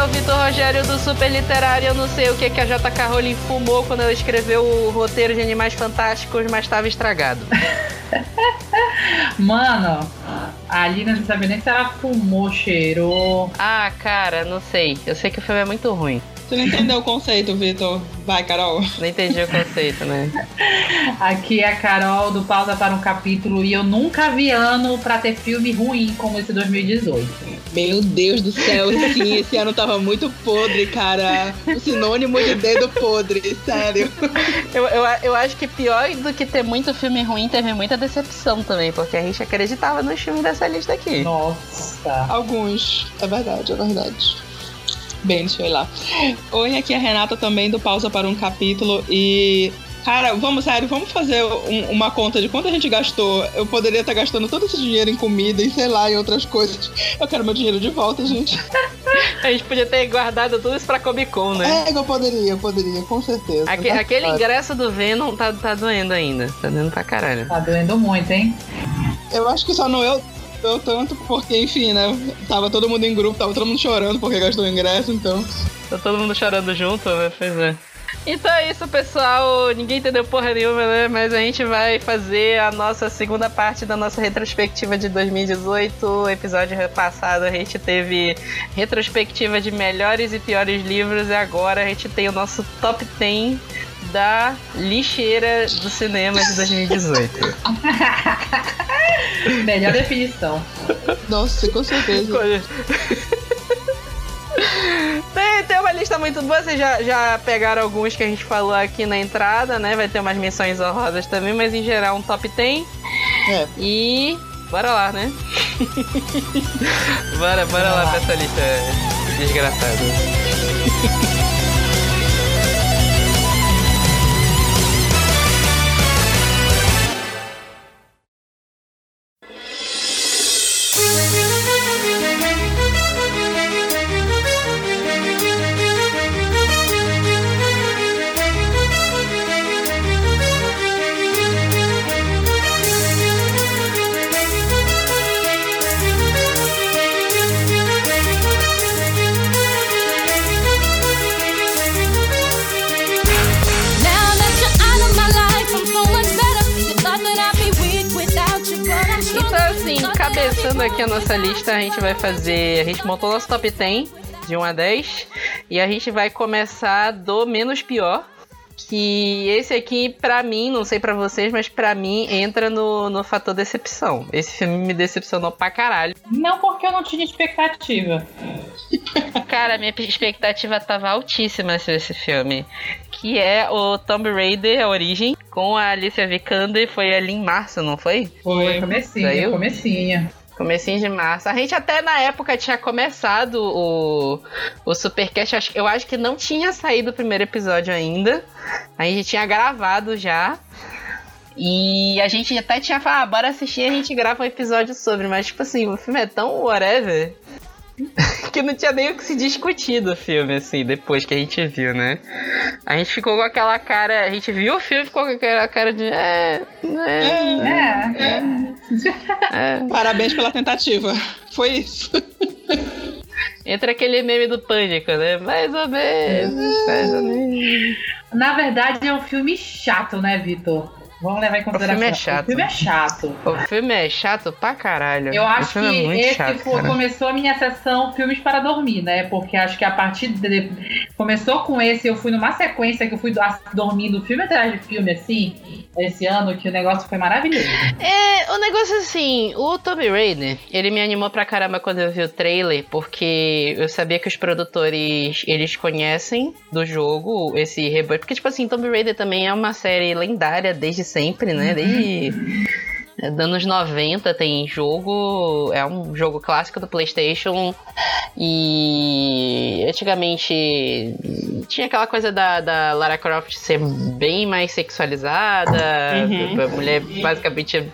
é o Vitor Rogério do Super Literário. Eu não sei o que, que a JK Rowling fumou quando ela escreveu o roteiro de Animais Fantásticos, mas estava estragado. Mano, a Alina não sabe nem se ela fumou, cheirou. Ah, cara, não sei. Eu sei que o filme é muito ruim. Você não entendeu o conceito, Vitor. Vai, Carol. Não entendi o conceito, né? Aqui é a Carol do Pausa para um Capítulo e eu nunca vi ano pra ter filme ruim como esse 2018. Meu Deus do céu, sim, esse ano tava muito podre, cara. O sinônimo de dedo podre, sério. Eu, eu, eu acho que pior do que ter muito filme ruim, teve muita decepção também, porque a gente acreditava nos filmes dessa lista aqui. Nossa. Alguns, é verdade, é verdade. Bem, deixa eu ir lá. Oi, aqui é a Renata também do Pausa para um Capítulo e. Cara, vamos sério, vamos fazer um, uma conta de quanto a gente gastou. Eu poderia estar gastando todo esse dinheiro em comida e sei lá, em outras coisas. Eu quero meu dinheiro de volta, gente. A gente podia ter guardado tudo isso pra Comic Con, né? É, eu poderia, eu poderia, com certeza. Aque- aquele ingresso do Venom tá, tá doendo ainda. Tá doendo pra caralho. Tá doendo muito, hein? Eu acho que só não eu, eu tanto, porque, enfim, né? Tava todo mundo em grupo, tava todo mundo chorando porque gastou o ingresso, então. Tá todo mundo chorando junto, né? Pois é. Então é isso, pessoal. Ninguém entendeu porra nenhuma, né? Mas a gente vai fazer a nossa segunda parte da nossa retrospectiva de 2018. O episódio passado a gente teve retrospectiva de melhores e piores livros e agora a gente tem o nosso top 10 da lixeira do cinema de 2018. Melhor definição. Nossa, com certeza. Tem, tem uma lista muito boa, vocês já, já pegaram alguns que a gente falou aqui na entrada, né? Vai ter umas menções honrosas também, mas em geral um top 10. É. E bora lá, né? bora, bora lá pra essa lista desgraçada. Aqui a nossa lista, a gente vai fazer. A gente montou nosso top 10 de 1 a 10. E a gente vai começar do menos pior. Que esse aqui, pra mim, não sei pra vocês, mas pra mim entra no, no fator decepção. Esse filme me decepcionou pra caralho. Não porque eu não tinha expectativa. Cara, minha expectativa tava altíssima sobre esse filme. Que é o Tomb Raider, a origem, com a Alicia Vikander. Foi ali em março, não foi? Foi comecinho, Saiu? comecinho. Comecinho de março. A gente até na época tinha começado o, o Supercast. Eu acho que não tinha saído o primeiro episódio ainda. A gente tinha gravado já. E a gente até tinha falado, ah, bora assistir e a gente grava um episódio sobre. Mas, tipo assim, o filme é tão whatever. que não tinha nem o que se discutir do filme, assim, depois que a gente viu, né? A gente ficou com aquela cara. A gente viu o filme e ficou com aquela cara de. É. É. É. é. Parabéns pela tentativa. Foi isso. Entra aquele meme do pânico, né? Mais ou menos, mais ou menos. Na verdade, é um filme chato, né, Vitor? Vamos levar em consideração. filme é chato. O filme é chato. O filme é chato pra caralho. Eu o acho filme que é muito esse chato, foi- começou a minha sessão filmes para dormir, né? Porque acho que a partir de. Começou com esse, eu fui numa sequência que eu fui do- dormindo filme atrás de filme, assim, esse ano, que o negócio foi maravilhoso. É, o negócio assim, o Tomb Raider, ele me animou pra caramba quando eu vi o trailer, porque eu sabia que os produtores, eles conhecem do jogo esse reboot, porque tipo assim, Tomb Raider também é uma série lendária desde sempre, né? Desde é, dos anos 90 tem jogo, é um jogo clássico do PlayStation e antigamente tinha aquela coisa da, da Lara Croft ser bem mais sexualizada, Uhum. a mulher basicamente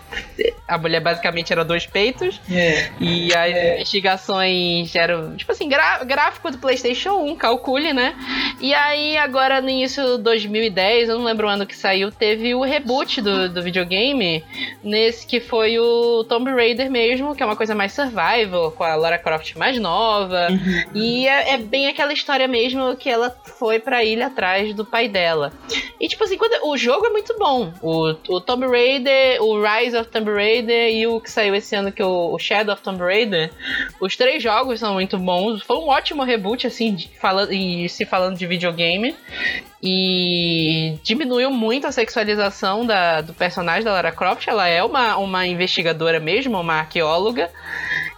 a mulher basicamente era dois peitos. É. E as investigações eram, tipo assim, gra- gráfico do PlayStation 1, calcule, né? E aí, agora no início de 2010, eu não lembro o ano que saiu, teve o reboot do, do videogame, nesse que foi o Tomb Raider mesmo, que é uma coisa mais survival, com a Lara Croft mais nova. E é, é bem aquela história mesmo que ela foi pra ilha atrás do pai dela. E tipo assim, quando, o jogo é muito bom. O, o Tomb Raider, o Rise of Tomb Raider e o que saiu esse ano, que é o, o Shadow of Tomb Raider. Os três jogos são muito bons. Foi um ótimo reboot, assim, de, fala, e se falando de videogame. E diminuiu muito a sexualização da, do personagem da Lara Croft. Ela é uma, uma investigadora mesmo, uma arqueóloga.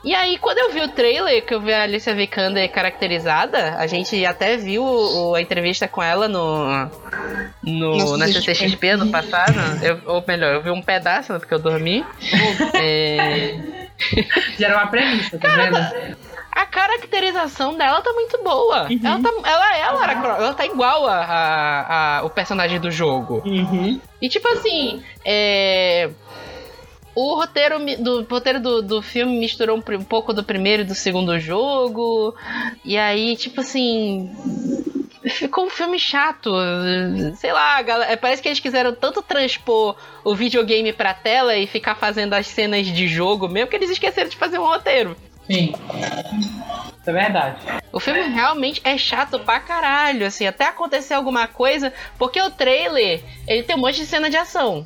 E aí, quando eu vi o trailer, que eu vi a Alicia Vikander caracterizada, a gente até viu o- a entrevista com ela no, no, na CCXP. CCXP ano passado. Eu- ou melhor, eu vi um pedaço, né, porque eu dormi. É, Já era uma premissa, tá vendo? A caracterização dela tá muito boa. Ela, tá, ela é a Lara Croft, ela tá igual a, a- a- o personagem do jogo. Uhum. E tipo assim, é. O roteiro do, roteiro do, do filme misturou um, um pouco do primeiro e do segundo jogo. E aí, tipo assim. Ficou um filme chato. Sei lá, galera- parece que eles quiseram tanto transpor o videogame pra tela e ficar fazendo as cenas de jogo mesmo que eles esqueceram de fazer um roteiro. Sim. É verdade. O filme realmente é chato pra caralho, assim, até acontecer alguma coisa, porque o trailer, ele tem um monte de cena de ação.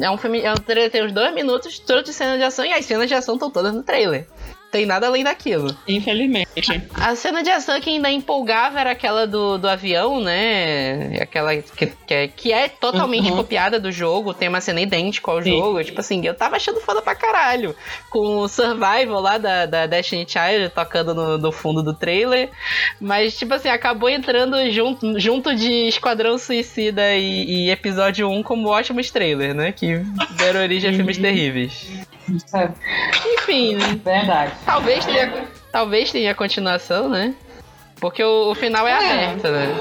É um filme, é um trailer tem uns dois minutos, todo de cena de ação, e as cenas de ação estão todas no trailer. Tem nada além daquilo. Infelizmente. A cena de ação que ainda empolgava era aquela do, do avião, né? Aquela que, que, é, que é totalmente Uhum. copiada do jogo, tem uma cena idêntica ao Sim. jogo. Tipo assim, eu tava achando foda pra caralho. Com o Survival lá da, da Destiny Child tocando no, no fundo do trailer. Mas, tipo assim, acabou entrando junto, junto de Esquadrão Suicida e, e episódio 1 como ótimos trailers, né? Que deram origem a filmes terríveis. Isso é Enfim, verdade. Talvez tenha, talvez tenha continuação, né? Porque o, o final é, É. aberto, né?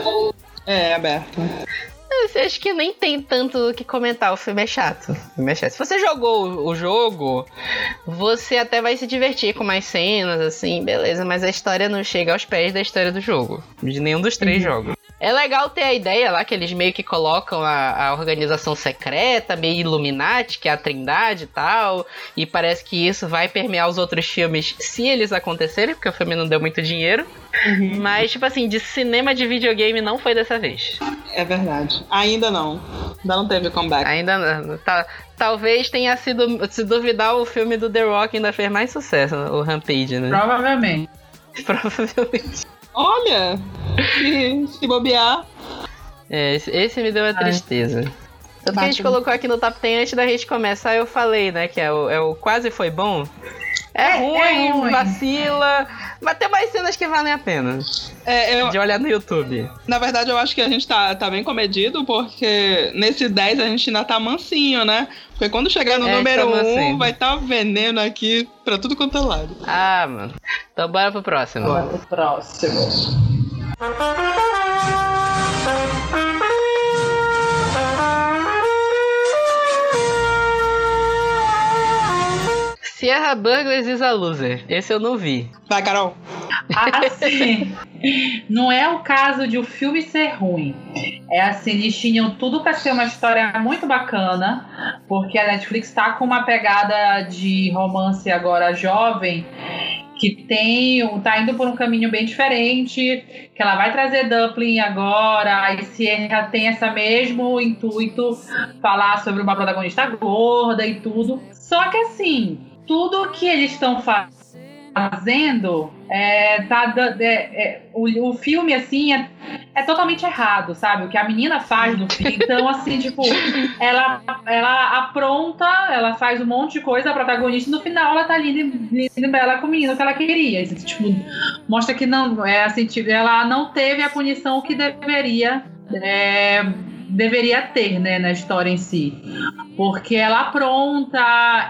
É, aberto. Eu acho que nem tem tanto o que comentar. O filme é chato. O filme é chato. Se você jogou o- o jogo, você até vai se divertir com mais cenas, assim, beleza. Mas a história não chega aos pés da história do jogo. De nenhum dos três jogos. É legal ter a ideia lá que eles meio que colocam a, a organização secreta, meio Illuminati, que é a Trindade e tal. E parece que isso vai permear os outros filmes se eles acontecerem, porque o filme não deu muito dinheiro. Mas, tipo assim, de cinema de videogame não foi dessa vez. É verdade. Ainda não. Ainda não teve comeback. Ainda não. Tá, talvez tenha sido. Se duvidar, o filme do The Rock ainda fez mais sucesso, o Rampage, né? Provavelmente. Provavelmente. Olha, se, se bobear. É, esse, esse me deu uma Ai. tristeza. Tanto que a gente colocou aqui no Top 10 antes da gente começar, eu falei, né? Que é o, é o quase foi bom. É, É, ruim, é ruim. vacila, mas tem mais cenas que valem a pena É, eu, de olhar no YouTube. na verdade, eu acho que a gente tá, tá bem comedido, porque nesse 10 a gente ainda tá mansinho, né? Porque quando chegar no É, número tá 1, mansinho. vai estar tá veneno aqui pra tudo quanto é lado. Ah, mano. Então bora pro próximo. Bora pro próximo. Sierra Burglars is a Loser. Esse eu não vi. Vai, Carol. Assim, não é o caso de o filme ser ruim. É assim, eles tinham tudo pra ser uma história muito bacana, porque a Netflix tá com uma pegada de romance agora jovem que tem, tá indo por um caminho bem diferente, que ela vai trazer Dumpling agora, e Sierra tem essa mesmo intuito, falar sobre uma protagonista gorda e tudo. Só que assim, tudo que eles estão fazendo é, tá, é, é, o, o filme assim é, é totalmente errado, sabe? O que a menina faz no filme. Então, assim, tipo, ela, ela apronta, ela faz um monte de coisa, a protagonista, e no final ela tá linda, linda e bela com o menino que ela queria. Assim, tipo, mostra que não, é assim, tipo, ela não teve a punição que deveria. É, deveria ter, né, na história em si. Porque ela apronta,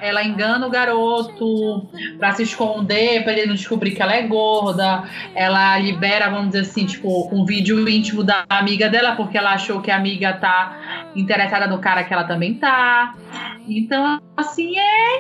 ela engana o garoto pra se esconder, pra ele não descobrir que ela é gorda. Ela libera, vamos dizer assim, tipo, um vídeo íntimo da amiga dela, porque ela achou que a amiga tá interessada no cara que ela também tá. Então, assim, é,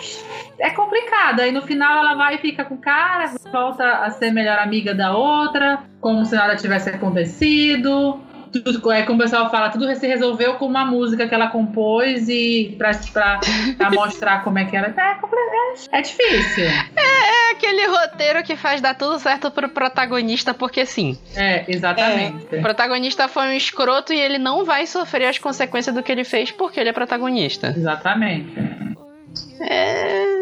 é complicado. Aí no final ela vai e fica com o cara, volta a ser melhor amiga da outra, como se nada tivesse acontecido. Tudo, é como o pessoal fala, tudo se resolveu com uma música que ela compôs e pra, pra, pra mostrar como é que era. É, é, é difícil. É aquele roteiro que faz dar tudo certo pro protagonista, porque sim. É, exatamente. O protagonista foi um escroto e ele não vai sofrer as consequências do que ele fez porque ele é protagonista. Exatamente. É.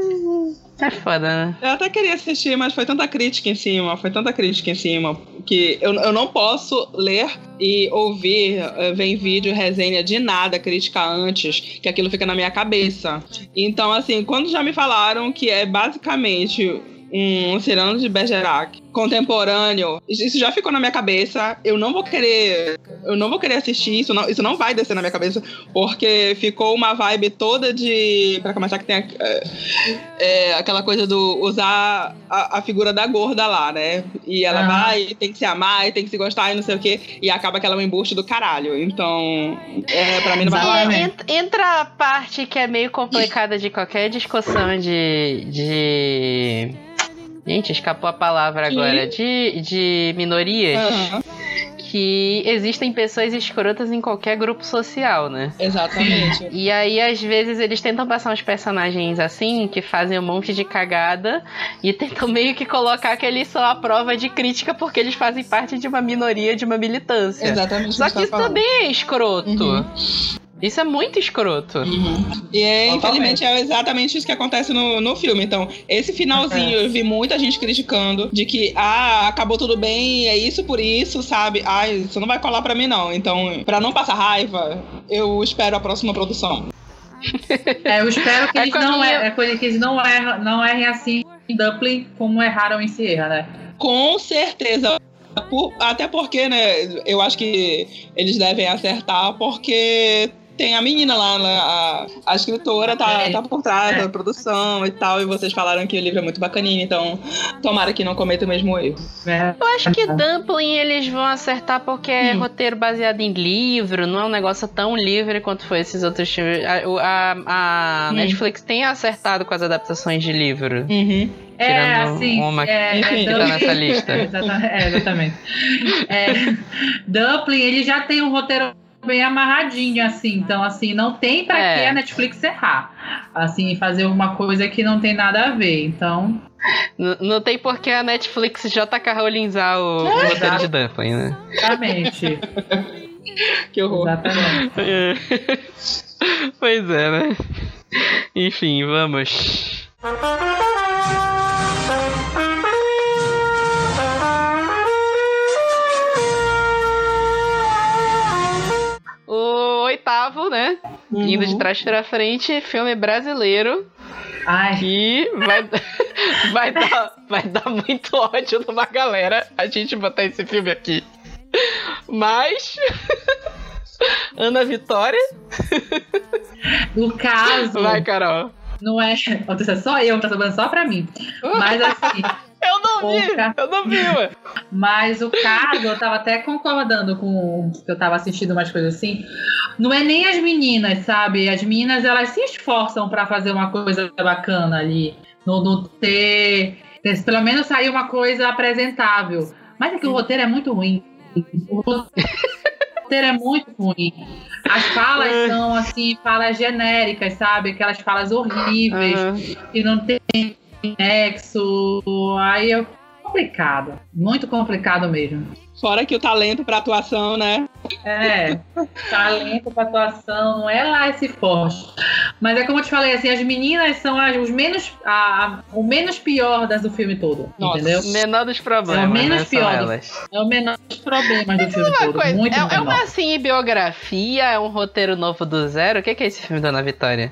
É foda, né? Eu até queria assistir, mas foi tanta crítica em cima, foi tanta crítica em cima, que eu, eu não posso ler e ouvir, eh, ver em vídeo, resenha de nada, crítica antes, que aquilo fica na minha cabeça. Então, assim, quando já me falaram que é basicamente um Cirano de Bergerac contemporâneo, isso já ficou na minha cabeça. Eu não vou querer, eu não vou querer assistir isso, não, isso não vai descer na minha cabeça, porque ficou uma vibe toda de, Pra começar que tem a- é, é, aquela coisa do usar a, a figura da gorda lá, né? E ela Aham. vai, tem que se amar, e tem que se gostar e não sei o quê, e acaba que ela é um embuste do caralho. Então, é, pra mim não vai rolar. Ent- Entra a parte que é meio complicada de qualquer discussão de. de... Gente, escapou a palavra agora. De, de minorias. Aham, Que existem pessoas escrotas em qualquer grupo social, né? exatamente. E aí, às vezes, eles tentam passar uns personagens assim, que fazem um monte de cagada, e tentam meio que colocar que eles são a prova de crítica porque eles fazem parte de uma minoria, de uma militância. Exatamente. Só que isso falando. também é escroto. Uhum. Isso é muito escroto. E é, infelizmente é exatamente isso que acontece no, no filme. Então, esse finalzinho eu vi muita gente criticando de que, ah, acabou tudo bem, é isso por isso, sabe? Ai, isso não vai colar pra mim, não. Então, pra não passar raiva, eu espero a próxima produção. É, eu espero que É eles não, minha- é, é coisa que eles não, erram, não errem assim em Dublin como erraram em Sierra, né? Com certeza. Por- até porque, né, eu acho que eles devem acertar porque tem a menina lá, né, a, a escritora tá, É. tá por trás É. da produção e tal, e vocês falaram que o livro é muito bacaninho, então tomara que não cometa o mesmo erro. É. Eu acho que Dumpling eles vão acertar porque é Hum. roteiro baseado em livro, não é um negócio tão livre quanto foi esses outros filmes. A, a- a Hum. Netflix tem acertado com as adaptações de livro. Uhum. É, Tirando assim. uma é, Enfim, é que tá nessa lista. Exatamente. É, exatamente. É, Dumpling, ele já tem um roteiro bem amarradinho, assim. Então, assim, não tem pra É. que a Netflix errar. Assim, fazer uma coisa que não tem nada a ver. Então, N- não tem por que a Netflix JK Rowlingzar o, o roteiro exato. de Dumpling, né? exatamente. Que horror. exatamente. pois é, né? Enfim, vamos. Né? Indo de trás pra frente, filme brasileiro Ai, que vai, vai, dar, vai dar muito ódio numa galera a gente botar esse filme aqui. Mas. Ana Vitória. no caso, Vai, Carol. não é. Só eu, tá sobrando só pra mim. Mas assim. Eu não vi! Porra. Eu não vi, ué. Mas o caso, eu tava até concordando com que eu tava assistindo umas coisas assim. Não é nem as meninas, sabe? As meninas, elas se esforçam pra fazer uma coisa bacana ali. No, no ter, ter- Pelo menos sair uma coisa apresentável. Mas é que o roteiro é muito ruim. O roteiro é muito ruim. As falas são, assim, falas genéricas, sabe? Aquelas falas horríveis Aham. que não tem nexo. Aí é complicado. Muito complicado mesmo. Fora que o talento pra atuação, né? É, talento pra atuação não é lá esse forte. Mas é como eu te falei, assim, as meninas são as, os menos, a, a- o menos pior das do filme todo, Nossa. entendeu? Menor dos problemas, É o menos né? São pior do-. É o menor dos problemas do filme Uma todo, coisa, muito é, é menor. uma assim biografia, é um roteiro novo do zero. O que que é esse filme da Ana Vitória?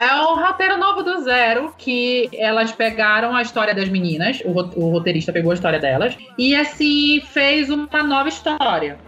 É um roteiro novo do zero, que elas pegaram a história das meninas, o, o roteirista pegou a história delas, e assim, fez uma nova história.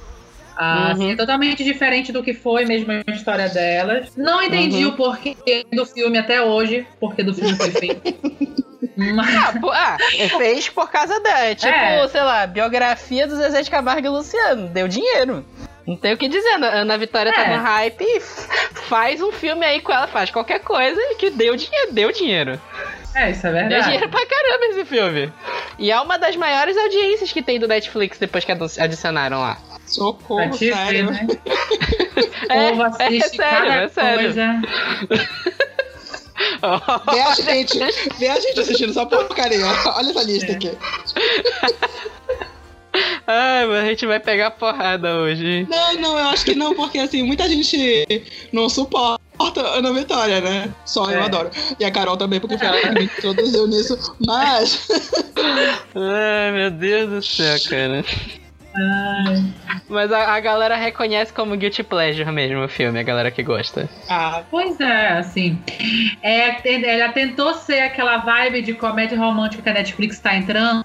Assim, Uhum. é totalmente diferente do que foi mesmo a história delas. Não entendi Uhum. o porquê do filme até hoje, porquê do filme foi feito. Mas, Ah, pô, ah, fez por causa dela. É Tipo, É. sei lá, biografia do Zezé de Camargo e Luciano. Deu dinheiro. Não tem o que dizer. A Ana Vitória tá É. no hype e faz um filme aí com ela, faz qualquer coisa que deu dinheiro. Deu dinheiro. É, isso é Deu verdade. dinheiro pra caramba esse filme. E é uma das maiores audiências que tem do Netflix depois que adicionaram lá. Pra Socorro, ver, sério. né? O É, povo assiste é sério, cada é sério. coisa. Vê a gente, vê a gente assistindo só porcaria. Olha essa lista É. aqui. Ai, mas a gente vai pegar porrada hoje. Não, não, eu acho que não, porque assim, muita gente não suporta a Ana Vitória, né? Só eu É. adoro. E a Carol também, porque foi ela que me introduziu nisso. Mas, Ai, meu Deus do céu, cara. Ai. Mas a, a galera reconhece como Guilty Pleasure mesmo o filme, a galera que gosta. ah, Pois é, assim. É, ela tentou ser aquela vibe de comédia romântica que a Netflix tá entrando,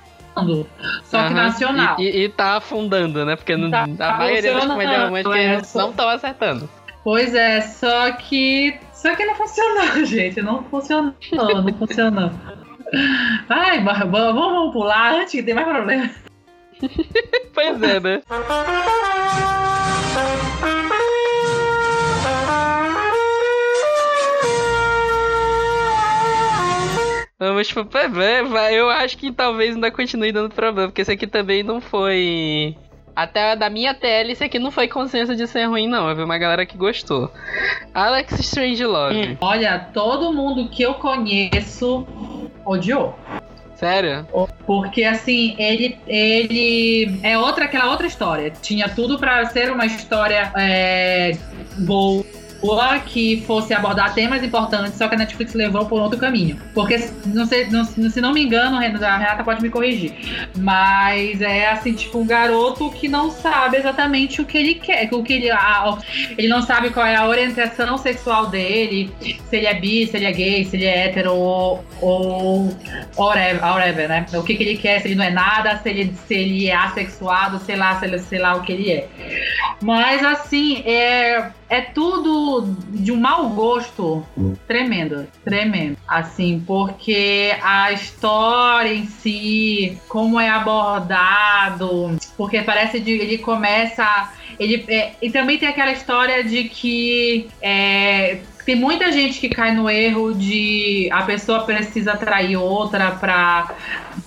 só que nacional. E, e- e tá afundando, né? Porque Tá a maioria das comédias românticas é, não estão acertando. Pois é, só que. Só que não funcionou, gente. Não funcionou, não funcionou. Ai, mas vamos, vamos pular antes que tem mais problema. Pois é, né? Vamos pro problema. Eu acho que talvez ainda continue dando problema, porque esse aqui também não foi. Até da minha TL, esse aqui não foi consenso de ser ruim, não. Eu vi uma galera que gostou. Alex Strangelove. Olha, todo mundo que eu conheço odiou. Sério? Porque assim, ele, ele é outra aquela outra história. Tinha tudo pra ser uma história é, boa que fosse abordar temas importantes, só que a Netflix levou por outro caminho. Porque não sei, não- se não me engano, a Renata pode me corrigir, mas é assim tipo um garoto que não sabe exatamente o que ele quer, o que ele, a- ele não sabe qual é a orientação sexual dele, se ele é bi, se ele é gay, se ele é hétero ou, ou whatever, whatever, né? O que, que ele quer, se ele não é nada, se ele, se ele é assexuado, sei lá, sei lá, sei lá o que ele é. Mas assim, é, é tudo de um mau gosto tremendo, tremendo. Assim, porque a história em si, como é abordado, porque parece de ele começa. Ele, é, e também tem aquela história de que é, tem muita gente que cai no erro de a pessoa precisa atrair outra pra,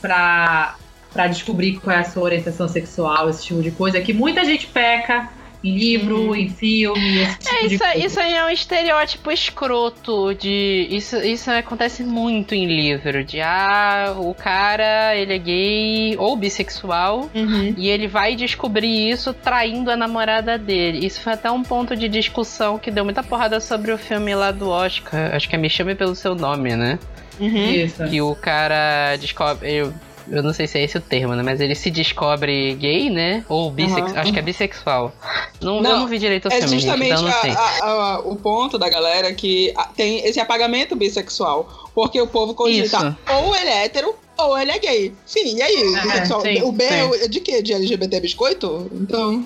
pra, pra descobrir qual é a sua orientação sexual, esse tipo de coisa, que muita gente peca em livro, em filme, esse tipo É, isso, isso aí é um estereótipo escroto de. Isso, isso acontece muito em livro. De ah, o cara ele é gay ou bissexual. uhum. E ele vai descobrir isso traindo a namorada dele. Isso foi até um ponto de discussão que deu muita porrada sobre o filme lá do Oscar. Acho que é Me Chame Pelo Seu Nome, né? Uhum. Isso. Que o cara descobre. Eu, eu não sei se é esse o termo, né? Mas ele se descobre gay, né? Ou bissexual. Uhum. Acho que é bissexual. Não, eu Não, não vi direito o É filme, gente, justamente então eu não sei. a- a- a- o ponto da galera que tem esse apagamento bissexual. Porque o povo cogita Isso. ou ele é hétero ou ele é gay. Sim, e aí? É, bissexual? sim, o B sim. é o- é de quê? De LGBT biscoito? Então.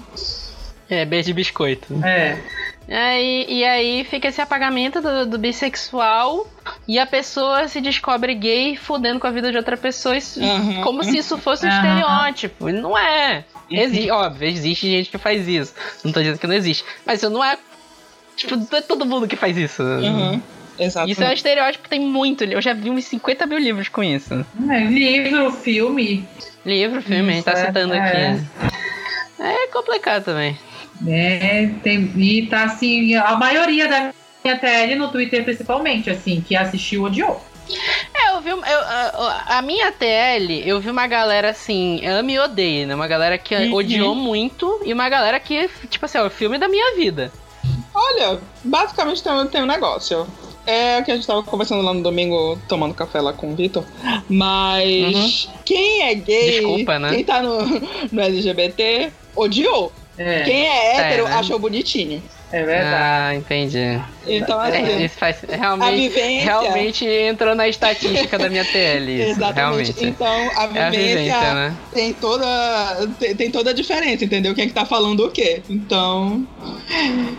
É, beijo de biscoito. É. Aí, e aí fica esse apagamento do, do bissexual e a pessoa se descobre gay fudendo com a vida de outra pessoa, isso- Aham. como se isso fosse um Aham. estereótipo. E não é. Exi óbvio, existe gente que faz isso. Não tô dizendo que não existe. Mas isso não é. Tipo, não é todo mundo que faz isso. Uhum. Isso é um estereótipo, tem muito. Eu já vi uns 50 mil livros com isso. É, Livro, filme. Livro, filme, a gente tá Isso, é, citando é. aqui. É complicado também. É, tem, e tá assim, a maioria da minha TL no Twitter principalmente, assim, que assistiu odiou. É, eu vi. eu- a, a minha TL, eu vi uma galera assim, ame e odeia, né? Uma galera que Uhum. odiou muito e uma galera que, tipo assim, é o filme da minha vida. Olha, basicamente tem, tem um negócio. É o que a gente tava conversando lá no domingo, tomando café lá com o Vitor. Mas quem é gay, Desculpa, né? quem tá no, no LGBT, odiou. É, Quem é hétero, É, né? achou bonitinho. É verdade. Ah, entendi. Então, É, assim, isso faz, a realmente, vivência. realmente entrou na estatística da minha TL. Isso, Exatamente. Realmente. Então, a É a vivência, vivência, né? tem, toda, tem, tem toda a diferença, entendeu? Quem é que tá falando o quê? Então.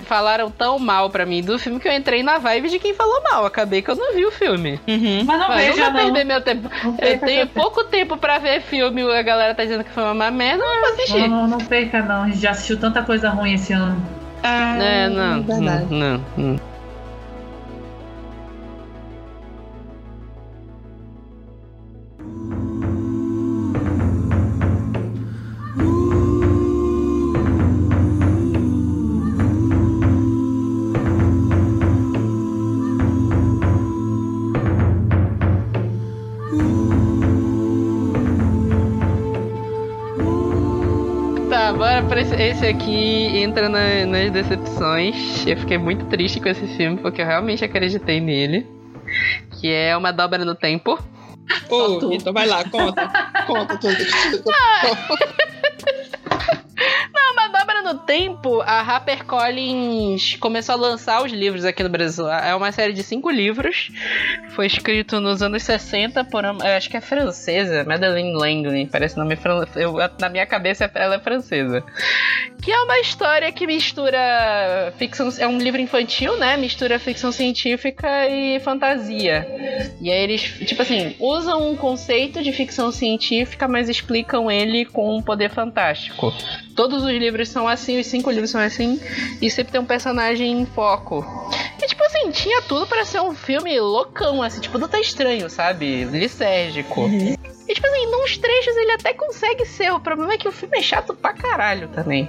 Falaram tão mal pra mim do filme que eu entrei na vibe de quem falou mal. Acabei que eu não vi o filme. Uhum. Mas não veja, não não. perder meu tempo. Eu tenho pouco tempo pra ver filme a galera tá dizendo que foi uma merda, eu não vou assistir. Não, não, não perca, não. A gente já assistiu tanta coisa ruim esse ano. Ah, É, não. Verdade. Não, não. Tá, esse, aqui entra na- nas decepções. Eu fiquei muito triste com esse filme porque eu realmente acreditei nele. Que é uma dobra no tempo. Ô, então vai lá, conta. conta tudo. Não, no tempo, a HarperCollins começou a lançar os livros aqui no Brasil. É uma série de cinco livros. Foi escrito nos anos 60 por uma, acho que é francesa, Madeleine Langley, parece nome francês. Na minha cabeça ela é francesa. Que é uma história que mistura ficção, é um livro infantil, né? Mistura ficção científica e fantasia. E aí eles, tipo assim, usam um conceito de ficção científica, mas explicam ele com um poder fantástico. Todos os livros são assim, os cinco livros são assim, e sempre tem um personagem em foco. E tipo assim, tinha tudo pra ser um filme loucão, assim, tipo, não tá estranho, sabe? Lisérgico. E tipo assim, nos trechos ele até consegue ser. O problema é que o filme é chato pra caralho também.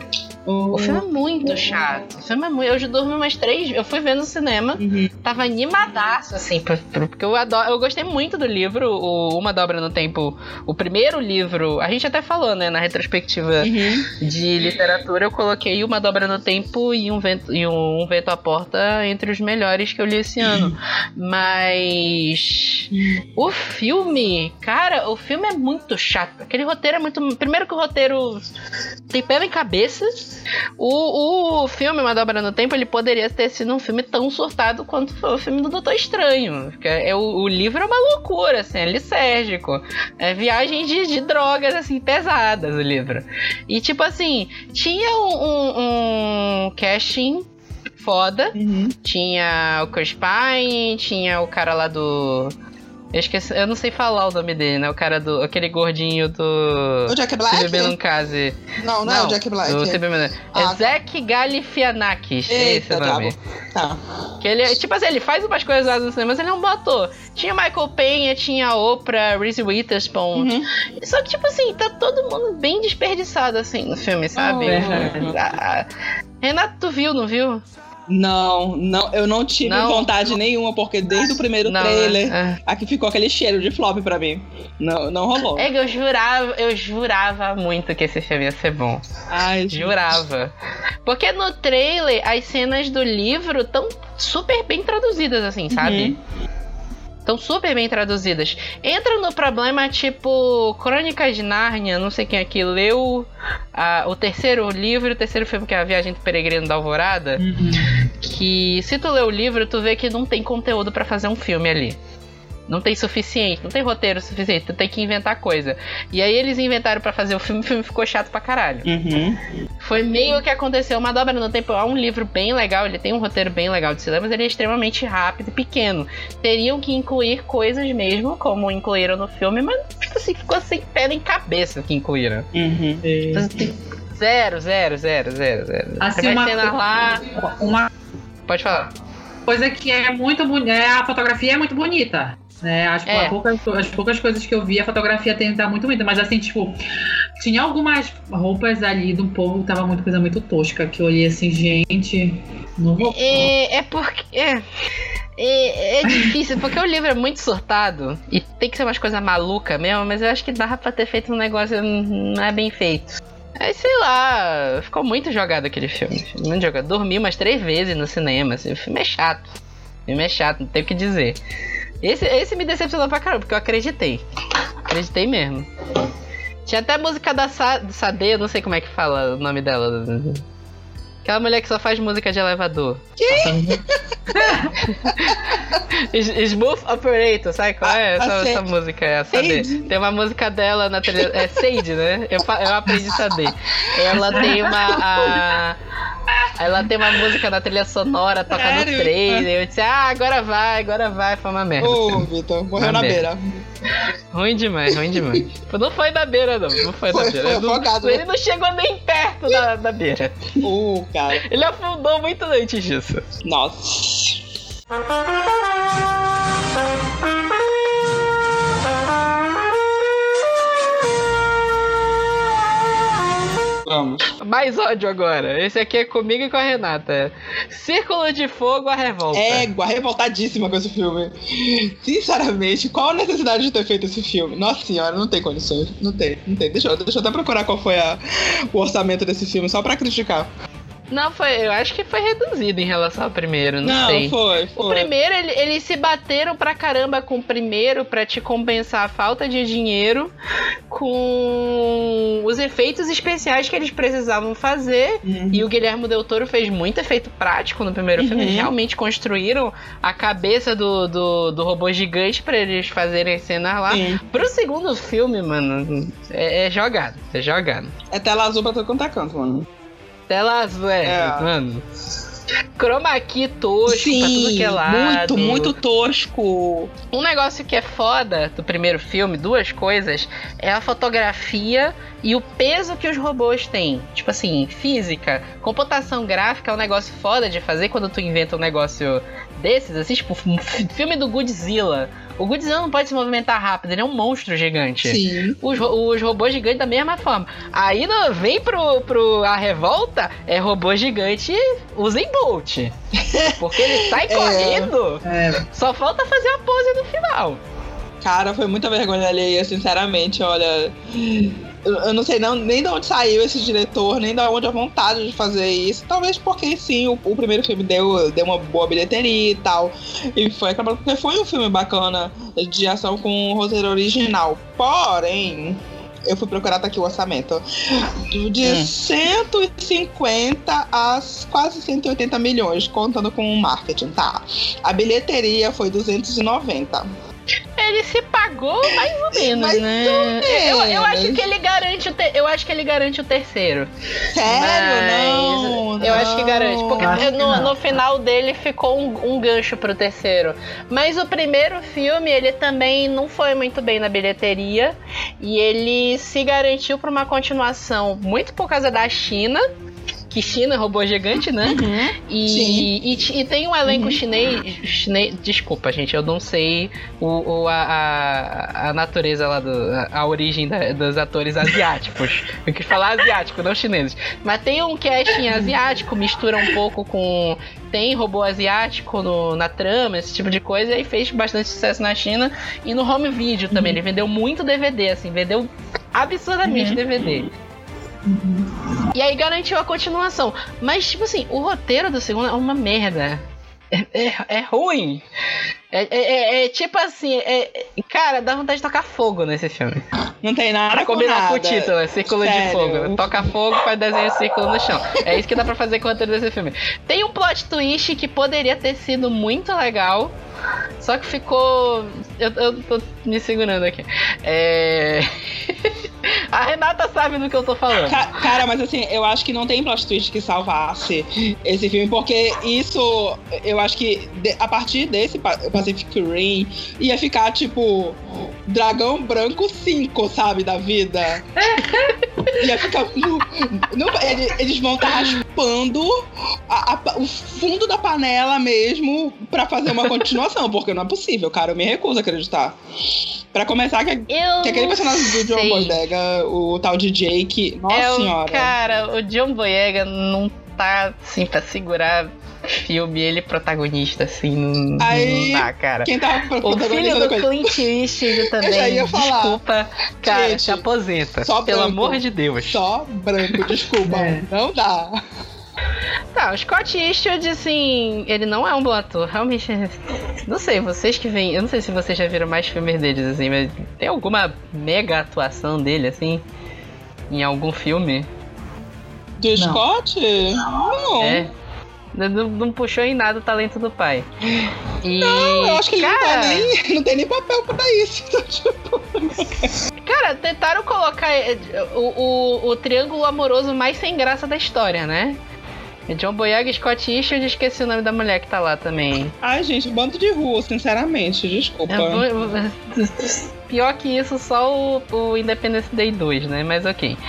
O filme é muito chato. O filme é muito. Eu já dormi umas três. Eu fui ver no cinema. Uhum. Tava animadaço, assim, por- por- porque eu adoro. Eu gostei muito do livro, o Uma Dobra no Tempo. O primeiro livro. A gente até falou, né, na retrospectiva Uhum. de literatura, eu coloquei Uma Dobra no Tempo e Um Vento, e um, um Vento à Porta entre os melhores que eu li esse ano. Mas. O filme, cara, o filme é muito chato. Aquele roteiro é muito. Primeiro que o roteiro tem pé em cabeça. O, o filme Uma Dobra no Tempo, ele poderia ter sido um filme tão surtado quanto foi o filme do Doutor Estranho. Porque é, o, o livro é uma loucura, assim, é lisérgico. É viagem de, de drogas, assim, pesadas o livro. E tipo assim, tinha um, um, um casting foda. Uhum. Tinha o Chris Pine, tinha o cara lá do. Eu esqueci, eu não sei falar o nome dele, né? O cara do. aquele gordinho do. O Jack Se Black? beber não case. Não, não, é o Jack Black. do Se Beber Não- Ah, É tá. Zack Galifianakis. esse Eita, é o nome. Tá. Que ele, é- tipo assim, ele faz umas coisas no cinema, mas ele é um bom ator. Tinha Michael Penha, tinha a Oprah, Reese Witherspoon. Uhum. Só que, tipo assim, tá todo mundo bem desperdiçado, assim, no filme, sabe? verdade. Ah, Renato, tu viu, não viu? Não, não, eu não tive Não? vontade nenhuma, porque desde o primeiro Não, trailer, né? aqui ficou aquele cheiro de flop pra mim. Não, não rolou. É que eu jurava, eu jurava muito que esse filme ia ser bom. Ai, gente. Jurava. Porque no trailer, as cenas do livro estão super bem traduzidas, assim, sabe? Estão super bem traduzidas. Entra no problema tipo Crônicas de Nárnia, não sei quem aqui leu ah, o terceiro livro, o terceiro filme que é A Viagem do Peregrino da Alvorada. Uhum. Que se tu lê o livro, tu vê que não tem conteúdo pra fazer um filme ali. Não tem suficiente, não tem roteiro suficiente, tu tem que inventar coisa. E aí eles inventaram pra fazer o filme, o filme ficou chato pra caralho. Uhum. Foi meio que aconteceu uma dobra no tempo. É um livro bem legal, ele tem um roteiro bem legal de ler, mas ele é extremamente rápido e pequeno. Teriam que incluir coisas mesmo, como incluíram no filme, mas tipo assim, ficou sem pé nem cabeça que incluíram. Uhum. Então, Zero, zero, zero, zero, zero. Assim, Você vai uma cenas co- lá. Uma Pode falar. coisa que é muito bonita. A fotografia é muito bonita. Né? As, É. poucas, as poucas coisas que eu vi, a fotografia tem tá muito bonita. Mas assim, tipo, tinha algumas roupas ali do povo, tava muito coisa muito tosca. Que eu olhei assim, gente. Não vou. É, é porque. É, é, é difícil, porque o livro é muito surtado e tem que ser umas coisas malucas mesmo, mas eu acho que dava pra ter feito um negócio hum, não é bem feito. Aí, sei lá, ficou muito jogado aquele filme. Muito jogado. Dormi umas três vezes no cinema. Assim, o filme é chato. O filme é chato, não tem o que dizer. Esse, esse me decepcionou pra caramba, porque eu acreditei. Acreditei mesmo. Tinha até a música da Sa Sade, eu não sei como é que fala o nome dela. Aquela mulher que só faz música de elevador. S- Smooth Operator, sabe qual é Ah, essa, a essa música? É a Sade. Sade? Tem uma música dela na trilha. É Sade, né? Eu, eu aprendi a saber. Ela tem uma. a- ela tem uma música na trilha sonora, toca Sério? no trailer. Eu disse, ah, agora vai, agora vai. Foi uma merda. Ô, Vitor, morreu Uma na merda. beira. Ruim demais, ruim demais. Não foi na beira, não. Não foi, Foi, na beira. foi Não- afogado, ele né? não chegou nem perto da, da beira. Ô, cara. Ele afundou muito antes disso. Nossa. Vamos. Mais ódio agora. Esse aqui é comigo e com a Renata. Círculo de Fogo, a revolta. Égua, revoltadíssima com esse filme. Sinceramente, qual a necessidade de ter feito esse filme? Nossa senhora, não tem condições. Não tem, não tem. Deixa eu, deixa eu até procurar qual foi a- o orçamento desse filme, só pra criticar. Não, foi. Eu acho que foi reduzido em relação ao primeiro, não, Não, sei. foi, O foi. primeiro, ele- eles se bateram pra caramba com o primeiro pra te compensar a falta de dinheiro com os efeitos especiais que eles precisavam fazer. Uhum. E o Guilherme Del Toro fez muito efeito prático no primeiro filme. Eles Uhum. realmente construíram a cabeça do, do, do robô gigante pra eles fazerem cenas lá. Sim. Pro segundo filme, mano, é, é jogado. É jogado. É tela azul pra todo quanto é canto, mano. Tela azul, é, mano. Chroma key tosco pra tudo que é lado. muito, muito tosco. Um negócio que é foda do primeiro filme, duas coisas, é a fotografia e o peso que os robôs têm. Tipo assim, física, computação gráfica é um negócio foda de fazer quando tu inventa um negócio desses, assim, tipo, um filme do Godzilla. O Godzilla não pode se movimentar rápido, ele é um monstro gigante. Sim. Os, os robôs gigantes da mesma forma. Aí no- vem pro, pro a revolta, é robô gigante Usain Bolt. Porque ele sai É. correndo, É, só falta fazer a pose no final. Cara, foi muita vergonha alheia, sinceramente, olha. Eu, não sei não, nem de onde saiu esse diretor, nem de onde a vontade de fazer isso. Talvez porque sim, o, o primeiro filme deu, deu uma boa bilheteria e tal. E foi acabado porque foi um filme bacana de ação com um roteiro original. Porém. Eu fui procurar tá aqui o orçamento. De Hum. 150 a quase 180 milhões, contando com o marketing, tá? A bilheteria foi 290. Ele se pagou mais ou menos, Mais né? ou Eu, eu acho menos. que ele garante o te- eu acho que ele garante o terceiro. Sério? Mas não, Eu acho que garante. Porque no, não. no final dele ficou um, um gancho pro terceiro. Mas o primeiro filme, ele também não foi muito bem na bilheteria. E ele se garantiu pra uma continuação muito por causa da China. Que China é robô gigante, né? E, e, ti- e tem um elenco chinês, chinês. Desculpa, gente, eu não sei o, o- a, a, natureza lá, do, a, origem da- dos atores asiáticos. Eu quis falar asiático, não chineses. Mas tem um casting asiático, mistura um pouco com. Tem robô asiático no- na trama, esse tipo de coisa, e fez bastante sucesso na China. E no home video também. Ele vendeu muito DVD, assim, vendeu absurdamente Uhum. E aí garantiu a continuação. Mas, tipo assim, o roteiro do segundo é uma merda. É, é- é ruim. É, é- é- é tipo assim, é- cara, dá vontade de tocar fogo nesse filme. Não tem nada Pra com combinar com o nada. título, é Círculo de Sério. Fogo. Toca fogo, faz desenho círculo no chão. É isso que dá pra fazer com o roteiro desse filme. Tem um plot twist que poderia ter sido muito legal. Só que ficou. Eu, eu tô me segurando aqui. É. A Renata sabe do que eu tô falando. Ca- Cara, mas assim, eu acho que não tem plot twist que salvasse esse filme, porque isso, eu acho que a partir desse Pa- Pacific Rim ia ficar tipo Dragão Branco 5, sabe, da vida. Ia ficar. mu- Não, ele- eles vão estar raspando a- a- o fundo da panela mesmo pra fazer uma continuação, porque não é possível, cara. Eu me recuso a acreditar. Pra começar, que, Eu que aquele personagem do John sei. Boyega, o tal de Jake, nossa é, o- senhora. Cara, o John Boyega não tá assim pra segurar filme, ele protagonista, assim, não, Aí, não dá, cara. Quem tava O filho do coisa? Clint Eastwood também. já ia falar. Desculpa, cara, Gente, se aposenta. só Pelo branco. amor de Deus. Só branco, desculpa. É. Não dá. Tá, o Scott Eastwood, assim, ele não é um bom ator. Realmente, não sei, vocês que vêm. Eu não sei se vocês já viram mais filmes deles, assim, mas tem alguma mega atuação dele, assim, em algum filme? Do Scott? Não. É. Não, não puxou em nada o talento do pai. E, Não, eu acho que ele não, cara, tá nem, não tem nem papel pra isso. Então, tipo, Cara, tentaram colocar eh, o, o, o triângulo amoroso mais sem graça da história, né? John Boyega, Scott Eastwood, esqueci o nome da mulher que tá lá também. Ai, gente, bando de rua, sinceramente, desculpa. Vou- Pior que isso, só o, o Independence Day 2, né? Mas ok.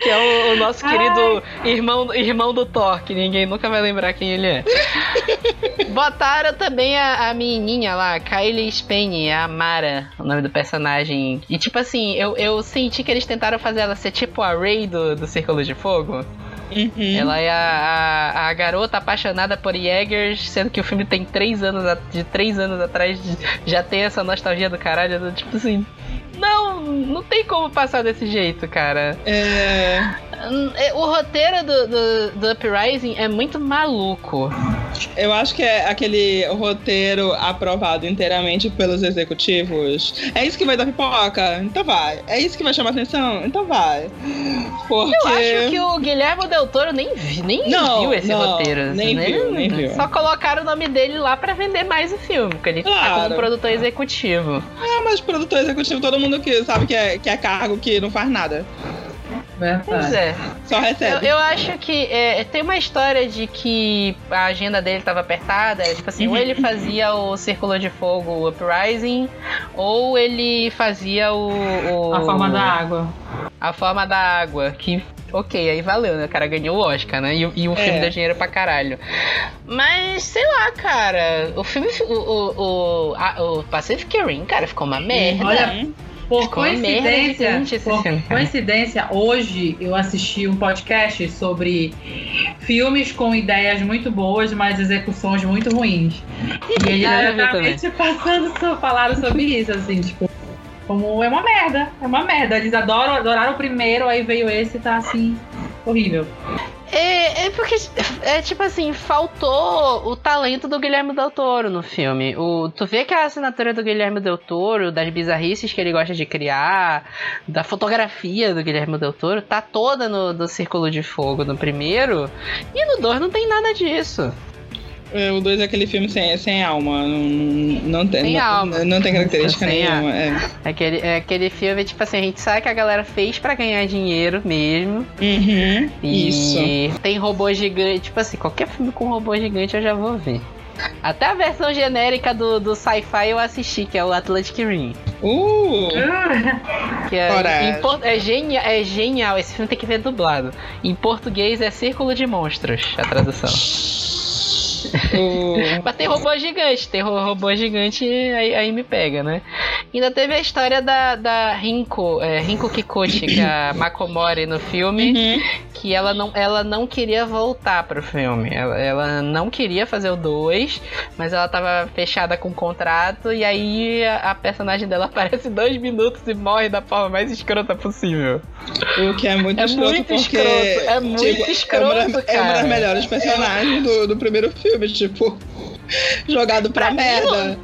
que é o, o nosso querido irmão, irmão do Thor, que ninguém nunca vai lembrar quem ele é. Botaram também a, a menininha lá, Kylie Spain, a Mara, o nome do personagem. E tipo assim, eu, eu senti que eles tentaram fazer ela ser tipo a Rey do, do Círculo de Fogo. Uhum. Ela é a, a, a garota apaixonada por Jaegers, sendo que o filme tem três anos, de três anos atrás de- já tem essa nostalgia do caralho. Tipo assim, não, não tem como passar desse jeito, cara. É, é, O roteiro do, do, do Uprising é muito maluco. eu acho que é aquele roteiro aprovado inteiramente pelos executivos. É isso que vai dar pipoca? Então vai. É isso que vai chamar atenção? Então vai. Porque. Eu acho que o Guilherme Del Toro nem, vi- nem Não, viu esse não, roteiro. nem né? viu, nem viu. Só colocaram o nome dele lá pra vender mais o filme, porque ele tá Claro. como produtor executivo. Ah, mas produtor executivo, todo mundo que sabe que é, que é cargo que não faz nada. Pois Verdade. é. Só Eu, recebe. eu acho que é, tem uma história de que a agenda dele tava apertada. era Tipo assim, ou ele fazia o Círculo de Fogo o Uprising, ou ele fazia o. o- A forma da água. A forma da água. Que. Ok, aí valeu, né? O cara ganhou o Oscar, né? E, o- e o filme É. deu dinheiro pra caralho. Mas, sei lá, cara. O filme. O, o, o, a- o Pacific Rim, cara, ficou uma merda. Olha, Por coincidência, por filme, coincidência, hoje eu assisti um podcast sobre filmes com ideias muito boas, mas execuções muito ruins. E eles Ah, exatamente passando, falaram sobre isso, assim, tipo, como é uma merda, é uma merda. Eles adoram, adoraram o primeiro, aí veio esse e tá assim, horrível. É, é porque, é tipo assim, faltou o talento do Guilherme Del Toro no filme. O, tu vê que a assinatura do Guilherme Del Toro, das bizarrices que ele gosta de criar, da fotografia do Guilherme Del Toro, tá toda no, no Círculo de Fogo no primeiro, e no 2 não tem nada disso. É, O 2 é aquele filme sem, sem alma. Não, não tem, Sem não, alma. não tem característica Sem nenhuma. É. É aquele, é aquele filme, tipo assim, a gente sabe que a galera fez pra ganhar dinheiro mesmo. Uhum, E Isso. tem robô gigante. Tipo assim, qualquer filme com robô gigante eu já vou ver. Até a versão genérica do, do sci-fi eu assisti, que é o Atlantic Rim. Uh! Que é, é, genia, é genial, esse filme tem que ver dublado. Em português é Círculo de Monstros, a tradução. Mas tem robô gigante, tem ro- robô gigante, aí, aí me pega, né? Ainda teve a história da, da Rinko, é, Rinko Kikuchi, que é a Makomori no filme. Uhum. que ela não, ela não queria voltar pro filme. Ela, ela não queria fazer o 2, mas ela tava fechada com o contrato, e aí a, a personagem dela aparece dois minutos e morre da forma mais escrota possível. O que é muito É escroto muito porque. escroto, é muito tipo, escroto, é uma, das- é uma das melhores personagens do, do primeiro filme, tipo. Jogado pra, Pra mim, merda.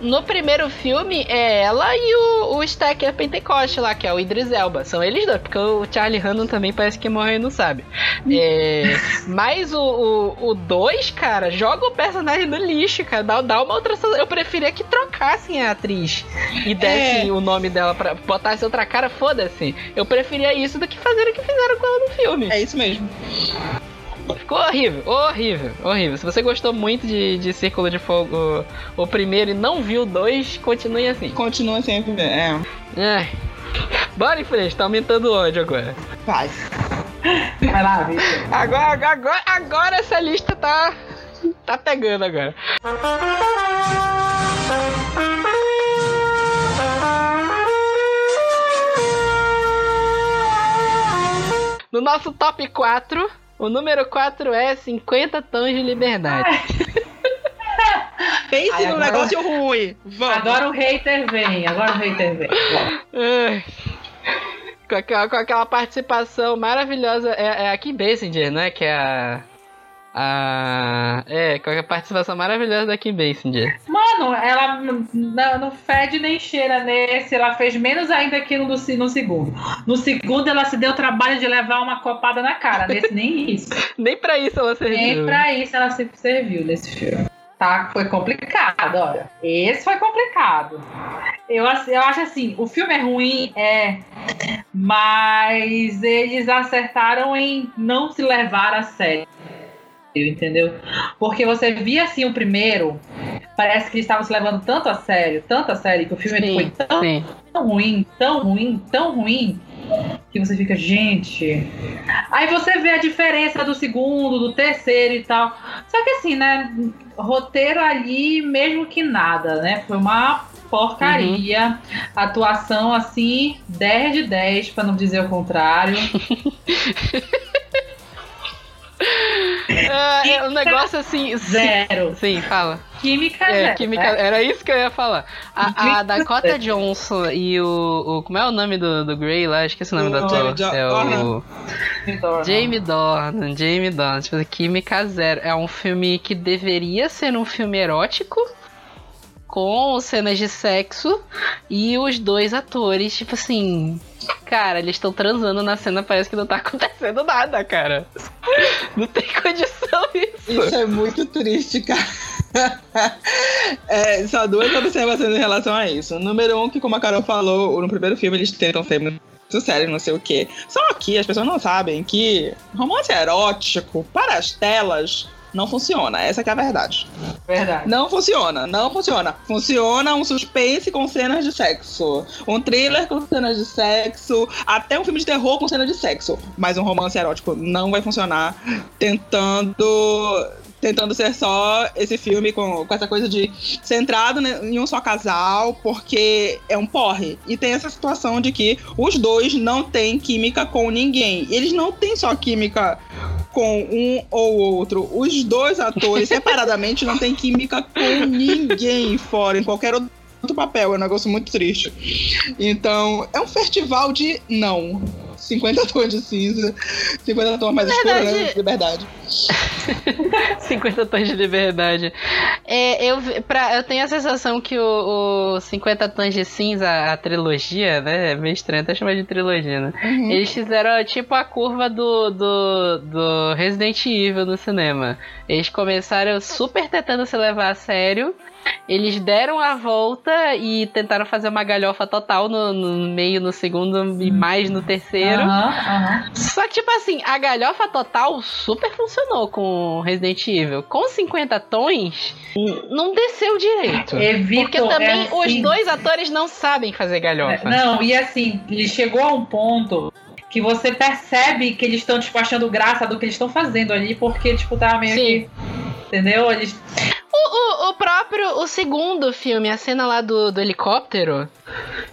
No primeiro filme é ela e o, o Stacker Pentecoste lá, que é o Idris Elba. São eles dois, porque o Charlie Hannon também parece que morreu e não sabe. É, mas o 2, o, dois, cara, joga o personagem no lixo, cara. Dá, dá uma outra. Eu preferia que trocassem a atriz e dessem É. o nome dela pra botasse outra cara, foda-se. Eu preferia isso do que fazer o que fizeram com ela no filme. É isso mesmo. Ficou horrível, horrível, horrível. Se você gostou muito de, de Círculo de Fogo, o, primeiro, e não viu o dois, continue assim. Continua sempre. É. Ai. Bora em frente, tá aumentando o ódio agora. Vai. Vai lá. Agora, agora, agora essa lista tá. tá pegando agora. No nosso top 4, o número 4 é 50 tons de liberdade. Pense Ai, num agora- negócio ruim. Vamos. Agora o hater vem, agora o hater vem. Com aquela, com aquela participação maravilhosa. É, é a Kim Basinger, né? Que é a. A. É, com a participação maravilhosa da Kim Basinger. Mano, ela não, não fede nem cheira nesse. Ela fez menos ainda que no, no segundo. No segundo, ela se deu o trabalho de levar uma copada na cara. Nesse, nem isso. Nem pra isso ela serviu. Nem pra isso ela se serviu nesse filme. Tá? Foi complicado, olha. Esse foi complicado. Eu, eu acho assim, o filme é ruim, é. Mas eles acertaram em não se levar a sério. Entendeu? Porque você via assim o primeiro, parece que eles estavam se levando tanto a sério, tanto a sério, que o filme Sim, foi tão sim. tão ruim, tão ruim, tão ruim, que você fica, gente. Aí você vê a diferença do segundo, do terceiro e tal. Só que assim, né? Roteiro ali, mesmo que nada, né? Foi uma porcaria. Atuação assim, 10 de 10, pra não dizer o contrário. É, é um negócio assim. Zero. Sim, fala. Química É, zero. química, né? era isso que eu ia falar. A, a Dakota zero. Johnson e o, o- Como é o nome do, do Grey lá? Esqueci o nome O do ator. Jo- É o. Então, Jamie Dornan. Jamie Dornan. Tipo, Química Zero. É um filme que deveria ser um filme erótico. Com cenas de sexo. E os dois atores, tipo assim. Cara, eles estão transando na cena, parece que não tá acontecendo nada, cara. Não tem condição isso. Isso é muito triste, cara. É, só duas observações em relação a isso. Número um, que como a Carol falou, no primeiro filme eles tentam ser muito sérios, não sei o quê. Só que as pessoas não sabem que romance erótico para as telas não funciona. Essa que é a verdade. Verdade. Não funciona, não funciona. Funciona um suspense com cenas de sexo. Um thriller com cenas de sexo. Até um filme de terror com cenas de sexo. Mas um romance erótico não vai funcionar tentando. Tentando ser só esse filme com, com essa coisa de centrado né, em um só casal, porque é um porre. E tem essa situação de que os dois não têm química com ninguém. Eles não têm só química com um ou outro. Os dois atores, separadamente, não têm química com ninguém fora, em qualquer outro papel. É um negócio muito triste. Então, é um festival de não. 50 tons de cinza, 50 tons mais escuros, né? Liberdade. 50 tons de liberdade. É, eu, pra, eu tenho a sensação que o, o 50 tons de cinza, a trilogia, né? É meio estranho até chamar de trilogia, né? Uhum. Eles fizeram tipo a curva do, do, do Resident Evil no cinema. Eles começaram super tentando se levar a sério. Eles deram a volta e tentaram fazer uma galhofa total no, no meio, no segundo e mais no terceiro. Aham, aham. Só que, tipo assim, a galhofa total super funcionou com Resident Evil. Com 50 tons, não desceu direito. Evito, Porque também é os assim. dois atores não sabem fazer galhofa. Não, e assim, ele chegou a um ponto que você percebe que eles estão, tipo, achando graça do que eles estão fazendo ali, porque, tipo, tá meio Sim. que. Entendeu? Eles. O, o, o próprio, o segundo filme, a cena lá do, do helicóptero,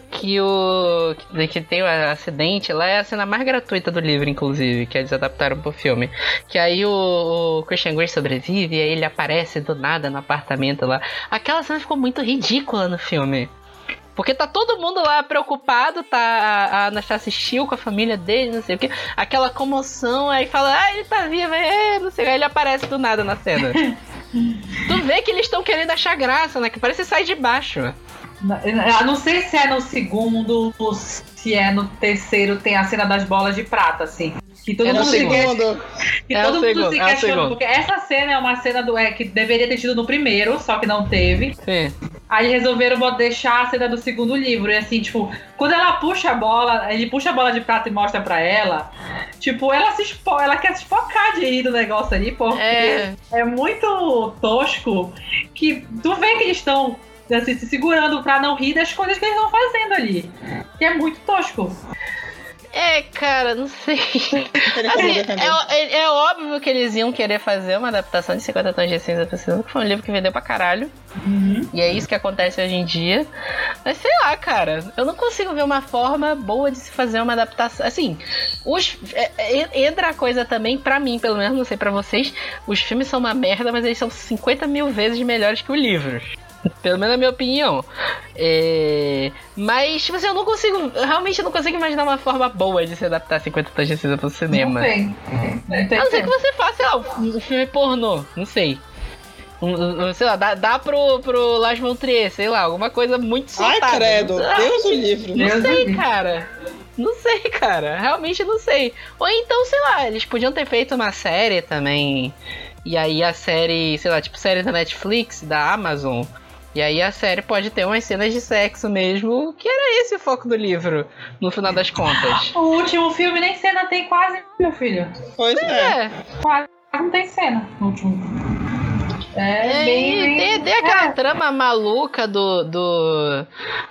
que o. Que, tem o acidente lá, é a cena mais gratuita do livro, inclusive, que eles adaptaram pro filme. Que aí o, o Christian Grey sobrevive, e aí ele aparece do nada no apartamento lá. Aquela cena ficou muito ridícula no filme. Porque tá todo mundo lá preocupado, tá a, Anastasia Steele com a família dele, não sei o que. Aquela comoção, aí fala, ah, ele tá vivo, é, não sei o que. Aí ele aparece do nada na cena. tu vê que eles estão querendo achar graça, né? Que parece que sai de baixo. Eu não sei se é no segundo se é no terceiro, tem a cena das bolas de prata, assim. Que todo É mundo se segundo. Que É todo mundo segundo, se é segundo. porque essa cena é uma cena do é, que deveria ter tido no primeiro, só que não teve. Sim. Aí resolveram deixar a cena do segundo livro. E assim, tipo, quando ela puxa a bola, ele puxa a bola de prata e mostra pra ela, tipo, ela se espo- ela quer se focar de rir do negócio ali, porque É. é, muito tosco que tu vê que eles estão assim, se segurando pra não rir das coisas que eles estão fazendo ali. Que é muito tosco. É, cara, não sei. Assim, é, é- é óbvio que eles iam querer fazer uma adaptação de 50 tons de cinza pra cinema, que foi um livro que vendeu pra caralho. E é isso que acontece hoje em dia. Mas sei lá, cara, eu não consigo ver uma forma boa de se fazer uma adaptação. Assim, os, é- é- entra a coisa também, pra mim, pelo menos, não sei pra vocês, os filmes são uma merda, mas eles são 50 mil vezes melhores que os livros. Pelo menos na minha opinião. É... Mas, tipo assim, eu não consigo. Eu realmente não consigo imaginar uma forma boa de se adaptar 50 tons de cinza pro cinema. Não tem. Não tem A não ser que você faça, sei lá, um filme pornô, não sei. Um, um- sei lá, dá, dá pro, pro Las von Trier, sei lá, alguma coisa muito Ai, soltada. credo. Ah, Deus o livre. Não Deus sei, cara. Não sei, cara. Realmente não sei. Ou então, sei lá, eles podiam ter feito uma série também. E aí a série, sei lá, tipo série da Netflix, da Amazon. E aí a série pode ter umas cenas de sexo mesmo, que era esse o foco do livro, no final das contas. O último filme nem cena tem quase, meu filho. Pois é. É, Quase não tem cena no último. É, É, bem, bem- tem, tem aquela é. trama maluca do, do,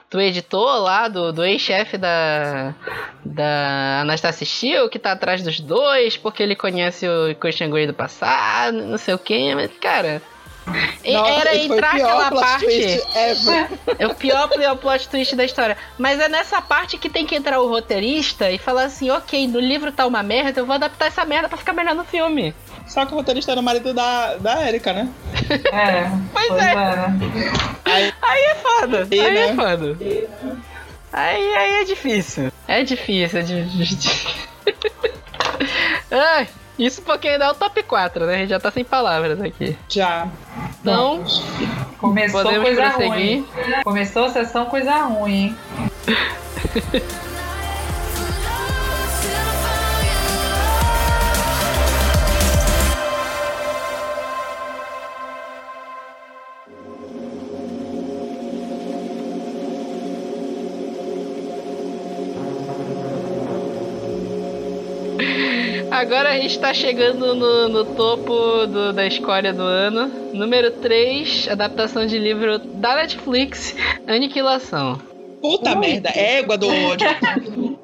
do editor lá, do, do ex-chefe da, da Anastasia Steele, que tá atrás dos dois, porque ele conhece o Christian Grey do passado, não sei o que, mas, cara. Nossa, era esse foi o entrar pior aquela plot parte. twist ever. É o pior, pior plot twist da história. Mas é nessa parte que tem que entrar o roteirista e falar assim: ok, no livro tá uma merda, eu vou adaptar essa merda pra ficar melhor no filme. Só que o roteirista era o marido da, da Erika, né? É, Pois é. né? Aí, Aí é foda. E, aí né? é foda. Aí, aí é difícil. É difícil, é difícil. Ai, isso porque ainda é o top 4, né? A gente já tá sem palavras aqui. já. Então, Começou coisa prosseguir? ruim. Começou a sessão coisa ruim, hein? agora a gente tá chegando no, no topo do- da escória do ano. Número 3, adaptação de livro da Netflix, Aniquilação. Puta merda, égua do ódio.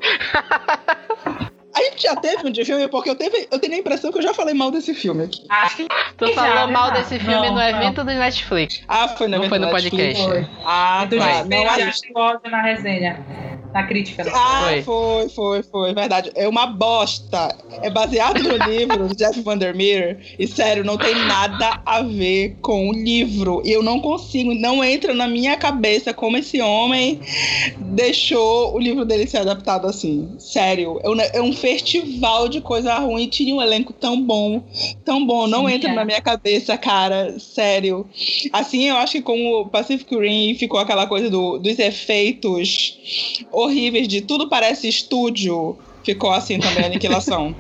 A gente já teve um de filme, porque eu, teve, eu tenho a impressão que eu já falei mal desse filme aqui. Acho Tu Já, falou né, mal desse filme Não, no não. evento do Netflix. Ah, foi no Não evento foi no podcast. Ah, do tá. Não, que a ele gente- achou ódio na resenha. Na crítica. Ah, Foi. foi, foi, foi, verdade. É uma bosta. É baseado no livro do Jeff Vandermeer. E sério, não tem nada a ver com o livro. E eu não consigo, não entra na minha cabeça como esse homem deixou o livro dele ser adaptado assim. Sério, é um, é um festival de coisa ruim. Tinha um elenco tão bom, tão bom. Não Sim, entra é. na minha cabeça, cara. Sério. Assim, eu acho que com o Pacific Rim ficou aquela coisa do- dos efeitos horríveis de tudo parece estúdio. Ficou assim também a aniquilação.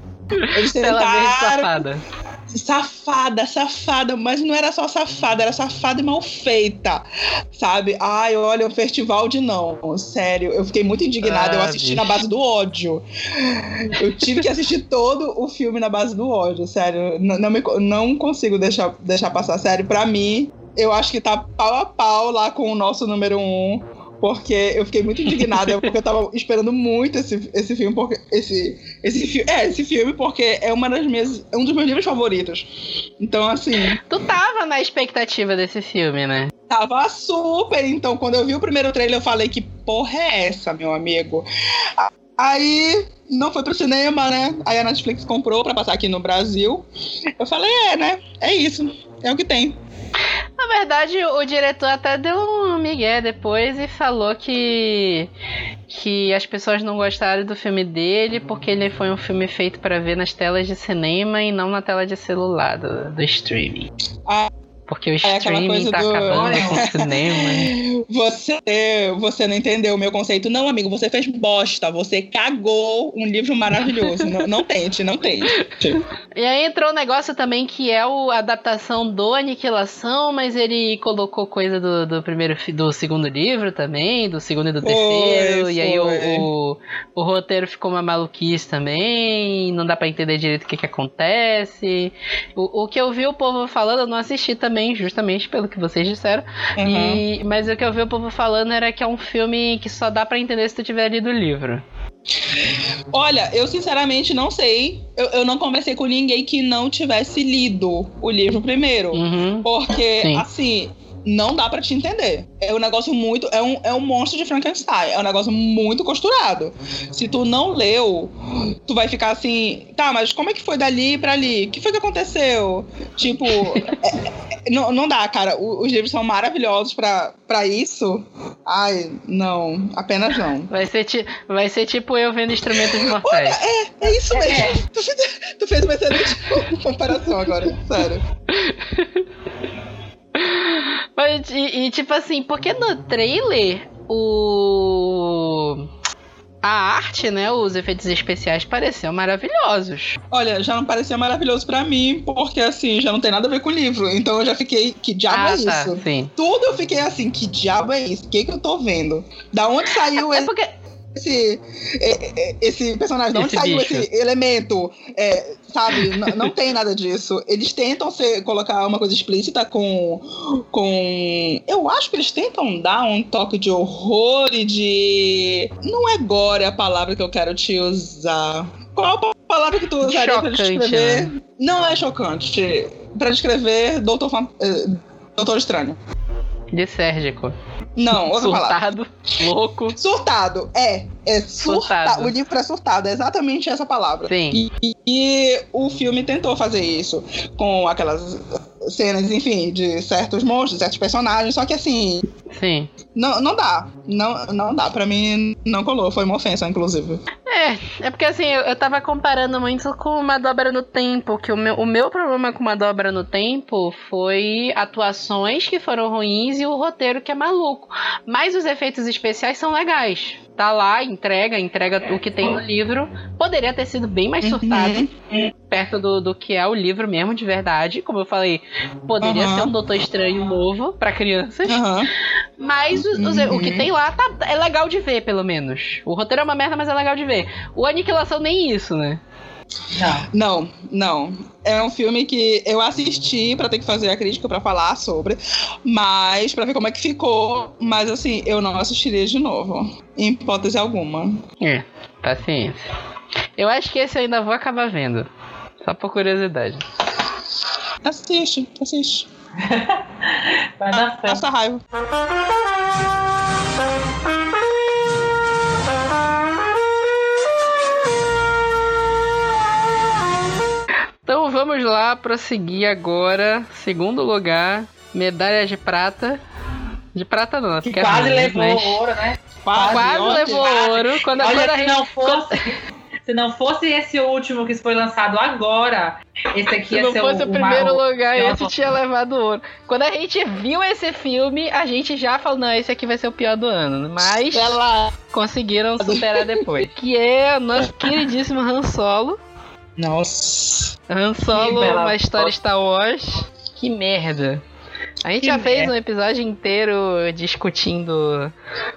Eles tentaram. safada. Safada, safada, mas não era só safada, era safada e mal feita, sabe? Ai, olha, um festival de não, sério, eu fiquei muito indignada, eu Ah, assisti bicho. na base do ódio. Eu tive que assistir todo o filme na base do ódio, sério, não, não, me- não consigo deixar, deixar passar, sério, pra mim, eu acho que tá pau a pau lá com o nosso número um, porque eu fiquei muito indignada, porque eu tava esperando muito esse, esse filme, porque esse, esse filme, é, esse filme, porque é uma das minhas, é um dos meus livros favoritos. Então, assim, Tu tava na expectativa desse filme, né? tava super. Então, quando eu vi o primeiro trailer, eu falei que porra é essa, meu amigo? Aí não foi pro cinema, né? Aí a Netflix comprou pra passar aqui no Brasil. Eu falei, é, né? É isso. É o que tem. Na verdade, o diretor até deu um migué depois e falou que que as pessoas não gostaram do filme dele porque ele foi um filme feito para ver nas telas de cinema e não na tela de celular do, do streaming. Ah, Porque o aquela streaming coisa tá do- acabando com o cinema. Você, você não entendeu o meu conceito. Não, amigo, você fez bosta. Você cagou um livro maravilhoso. não, não tente, não tente. E aí entrou um negócio também que é o, a adaptação do Aniquilação, mas ele colocou coisa do, do primeiro do segundo livro também, do segundo e do Foi, terceiro, e aí o, foi. o, o roteiro ficou uma maluquice também, não dá pra entender direito o que que acontece. O, o que eu vi o povo falando, eu não assisti também, justamente pelo que vocês disseram, Uhum. e, mas o que eu vi o povo falando era que é um filme que só dá pra entender se tu tiver lido o livro. Olha, eu sinceramente não sei. Eu, eu não conversei com ninguém que não tivesse lido o livro primeiro. Uhum. Porque, Sim. assim, não dá pra te entender. É um negócio muito. É um, é um monstro de Frankenstein. É um negócio muito costurado. Se tu não leu, tu vai ficar assim. Tá, mas como é que foi dali pra ali? O que foi que aconteceu? Tipo. é- é- não, não dá, cara. O- os livros são maravilhosos pra, pra isso. Ai, não. Apenas não. Vai ser, ti, vai ser tipo eu vendo instrumentos mortais. É isso mesmo. Tu, fez, tu fez uma excelente comparação agora. Sério. Mas, e, e, tipo assim, porque no trailer o. A arte, né? Os efeitos especiais pareciam maravilhosos. Olha, já não parecia maravilhoso pra mim, porque assim, já não tem nada a ver com o livro. Então eu já fiquei, que diabo ah, é tá, isso? Sim. Tudo eu fiquei assim, que diabo é isso? O que, que eu tô vendo? Da onde saiu É esse, porque. Esse, é, é, esse personagem? Onde Esse saiu bicho. esse elemento? É, sabe? Não tem nada disso. Eles tentam ser, colocar uma coisa explícita com, com. Eu acho que eles tentam dar um toque de horror e de. Não é gore a palavra que eu quero te usar. Qual a palavra que tu usaria pra Chocante, descrever? né? Não é chocante. Pra descrever Doutor, Fan- eh, Doutor Estranho. Lisérgico. Não, outra palavra. Surtado, louco. Surtado, é. É surtado. Surtado. O livro é surtado, é exatamente essa palavra. Sim. E, e o filme tentou fazer isso com aquelas cenas, enfim, de certos monstros, certos personagens, só que assim, Sim. não, não dá. Não, não dá. Pra mim, não colou. Foi uma ofensa, inclusive. É, é porque assim, eu, eu tava comparando muito com uma dobra no tempo, que o meu, o meu problema com uma dobra no tempo foi atuações que foram ruins e o roteiro que é maluco. Mas os efeitos especiais são legais. Tá lá, entrega, entrega o que tem no livro. Poderia ter sido bem mais surtado, perto do, do que é o livro mesmo, de verdade. Como eu falei, poderia Aham. ser um Doutor Estranho novo pra crianças. Aham. Mas os- os- o que Uhum. tem lá tá, é legal de ver, pelo menos. O roteiro é uma merda, mas é legal de ver. O Aniquilação nem isso, né? Não. Não, não. É um filme que eu assisti pra ter que fazer a crítica pra falar sobre, mas pra ver como é que ficou. Mas assim, eu não assistiria de novo, em hipótese alguma. É, paciência. Eu acho que esse eu ainda vou acabar vendo. Só por curiosidade. Assiste, assiste. Vai dar certo. Passa raiva. Então vamos lá prosseguir agora. Segundo lugar, medalha de prata. De prata não, Que porque é quase ruim, levou mas ouro, né? Quase, ontem. levou ouro. Quando, quando Olha, a se gente- não fosse. Se não fosse esse último que foi lançado agora, esse aqui Se ia não ser fosse o, o, primeiro o, lugar, Não, esse não. tinha levado ouro. Quando a gente viu esse filme, a gente já falou, não, esse aqui vai ser o pior do ano. Mas conseguiram superar depois. Que é o nosso queridíssimo Han Solo. Nossa. Han Solo, uma história foto. Star Wars. Que merda. A gente Que já fez merda. um episódio inteiro discutindo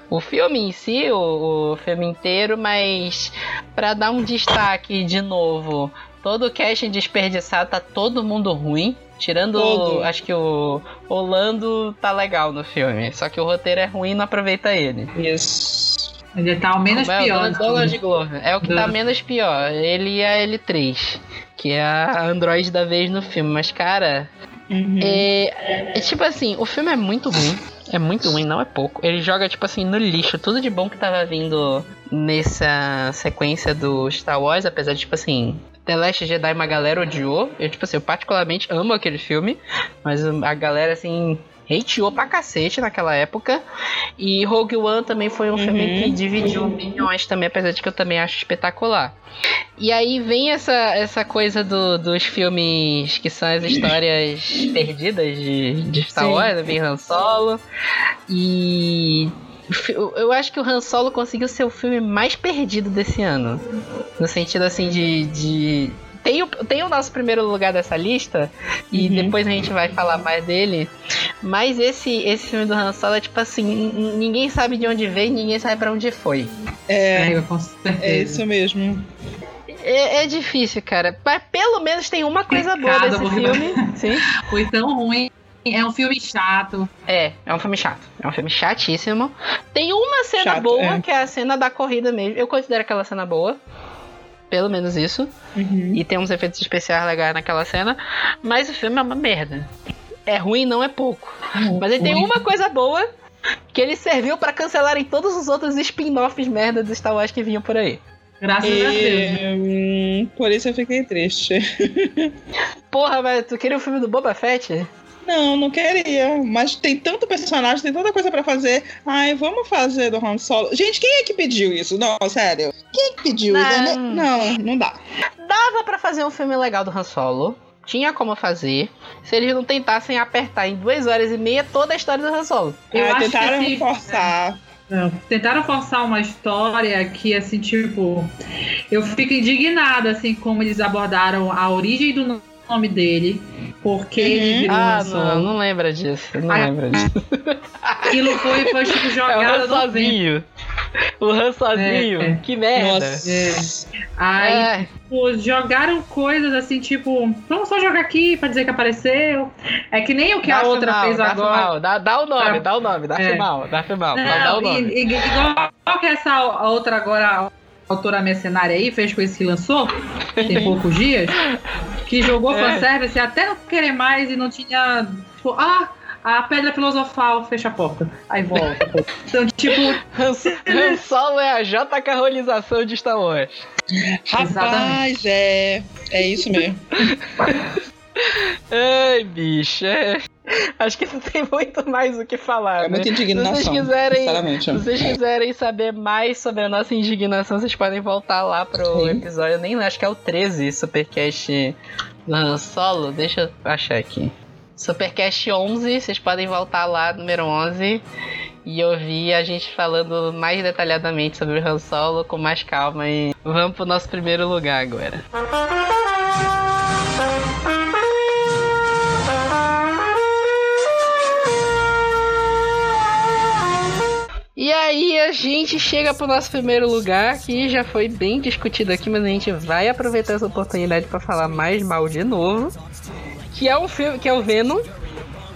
o filme em si, o, o filme inteiro, mas pra dar um destaque de novo, todo o casting desperdiçado tá todo mundo ruim. Tirando, Todo. acho que o Orlando tá legal no filme, só que o roteiro é ruim e não aproveita ele. Isso. Ele tá o menos Como é? pior. O de Donald. Glover. É o que tá Do- menos pior. Ele e a L3, que é a Android da vez no filme. Mas, cara, Uhum. é, é tipo assim, o filme é muito ruim. É muito ruim, não é pouco. Ele joga, tipo assim, no lixo tudo de bom que tava vindo nessa sequência do Star Wars, apesar de, tipo assim, The Last Jedi uma galera odiou. Eu, tipo assim, eu particularmente amo aquele filme, mas a galera, assim, hateou pra cacete naquela época. E Rogue One também foi um filme que dividiu opiniões também, apesar de que eu também acho espetacular. E aí vem essa, essa coisa do- dos filmes que são as histórias perdidas de, de Star Sim. Wars, vem Han Solo. E eu eu acho que o Han Solo conseguiu ser o filme mais perdido desse ano. No sentido assim de. de... Tem, o, tem o nosso primeiro lugar dessa lista, e Uhum. depois a gente vai falar mais dele. Mas esse, esse filme do Han Solo é tipo assim: ninguém sabe de onde veio, ninguém sabe pra onde foi. É, É, com certeza. é isso mesmo. É, é difícil, cara. Mas pelo menos tem uma coisa boa Pecado, desse filme. Sim. Foi tão ruim. É um filme chato. É, é um filme chato. É um filme chatíssimo. Tem uma cena Chato, boa, é. que é a cena da corrida mesmo. Eu considero aquela cena boa. Pelo menos isso. Uhum. E tem uns efeitos especiais legais naquela cena. Mas o filme é uma merda. É ruim, não é pouco. Mas ele tem uma coisa boa. Que ele serviu pra cancelarem todos os outros spin-offs merda do Star Wars que vinham por aí. Graças a Deus. E, hum, por isso eu fiquei triste. Porra, mas tu queria o filme do Boba Fett? Não, não queria. Mas tem tanto personagem, tem tanta coisa pra fazer. Ai, vamos fazer do Han Solo. Gente, quem é que pediu isso? Não, sério. Quem é que pediu? Não. isso? Não, não dá. Dava pra fazer um filme legal do Han Solo. tinha como fazer se eles não tentassem apertar em duas horas e meia toda a história do Han Solo. Eu Ah, acho que tentaram assim, forçar. É, Tentaram forçar uma história que, assim, tipo, eu fico indignada, assim, como eles abordaram a origem do nome dele, porque ele virou Ah, Han não, não lembra disso. Não Ah, lembra disso. Aquilo foi, foi tipo, É o jogada vento. sozinho. O Han sozinho. É. Que merda. Nossa. Aí, É. tipo, jogaram coisas assim, tipo, vamos só jogar aqui pra dizer que apareceu. É que nem o que a Darth outra fez Darth agora. Dá, dá o nome, Tá. dá o nome. Darth É. Maul, Darth Maul. Dá, dá o Não, nome. e, e- igual que essa a outra agora, a autora mercenária aí, fez com esse que lançou, tem poucos dias, que jogou É. fanservice até não querer mais e não tinha. Tipo, ah, a pedra filosofal fecha a porta. Aí volta. então, tipo, Han, Solo é a JK rolização de Star Wars. Rapaz, é. É isso mesmo. Ai, bicho. é. Acho que não tem muito mais o que falar. É né? muita indignação. Se vocês quiserem, se vocês quiserem saber mais sobre a nossa indignação, vocês podem voltar lá pro Sim. episódio, nem acho que é o 13, Supercast Han Solo. Deixa eu achar aqui. Supercast 11, vocês podem voltar lá, número 11, e ouvir a gente falando mais detalhadamente sobre o Han Solo com mais calma. E vamos pro nosso primeiro lugar agora. E aí a gente chega pro nosso primeiro lugar, que já foi bem discutido aqui, mas a gente vai aproveitar essa oportunidade pra falar mais mal de novo. Que é um filme, que é o Venom.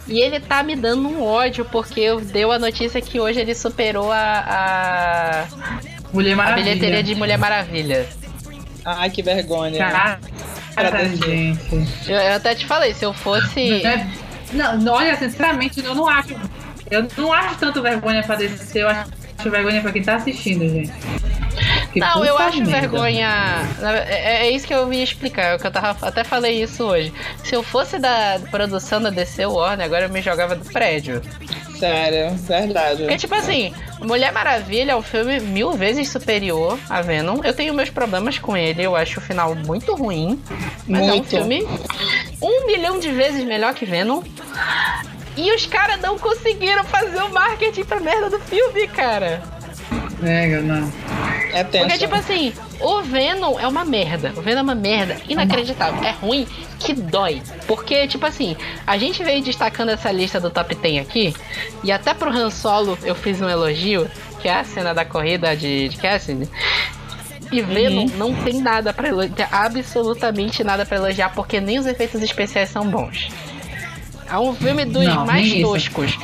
E ele tá me dando um ódio, porque eu deu a notícia que hoje ele superou a, a, Mulher a Maravilha. bilheteria de Mulher Maravilha. Ai, que vergonha. Cara, Agradecer. gente. Eu, eu até te falei, se eu fosse. É, Não, não, olha, sinceramente, eu não acho. Eu não acho tanto vergonha pra descer, eu acho vergonha pra quem tá assistindo, gente. Que Não, eu acho merda. vergonha. É, é isso que eu ia explicar, é o que eu tava, até falei isso hoje. Se eu fosse da produção da DC Warner, agora eu me jogava do prédio. Sério, verdade. Porque, tipo assim, Mulher Maravilha é um filme mil vezes superior a Venom. Eu tenho meus problemas com ele, eu acho o final muito ruim. Mas é um Muito. filme um milhão de vezes melhor que Venom. E os caras não conseguiram fazer o marketing pra merda do filme, cara. É, não. É tenso. Porque, tipo assim, o Venom é uma merda. O Venom é uma merda inacreditável. É ruim que dói. Porque, tipo assim, a gente veio destacando essa lista do top 10 aqui. E até pro Han Solo eu fiz um elogio, que é a cena da corrida de, de Cassidy. E Venom não tem nada pra elogiar, absolutamente nada pra elogiar, porque nem os efeitos especiais são bons. É um filme dos Não, mais toscos.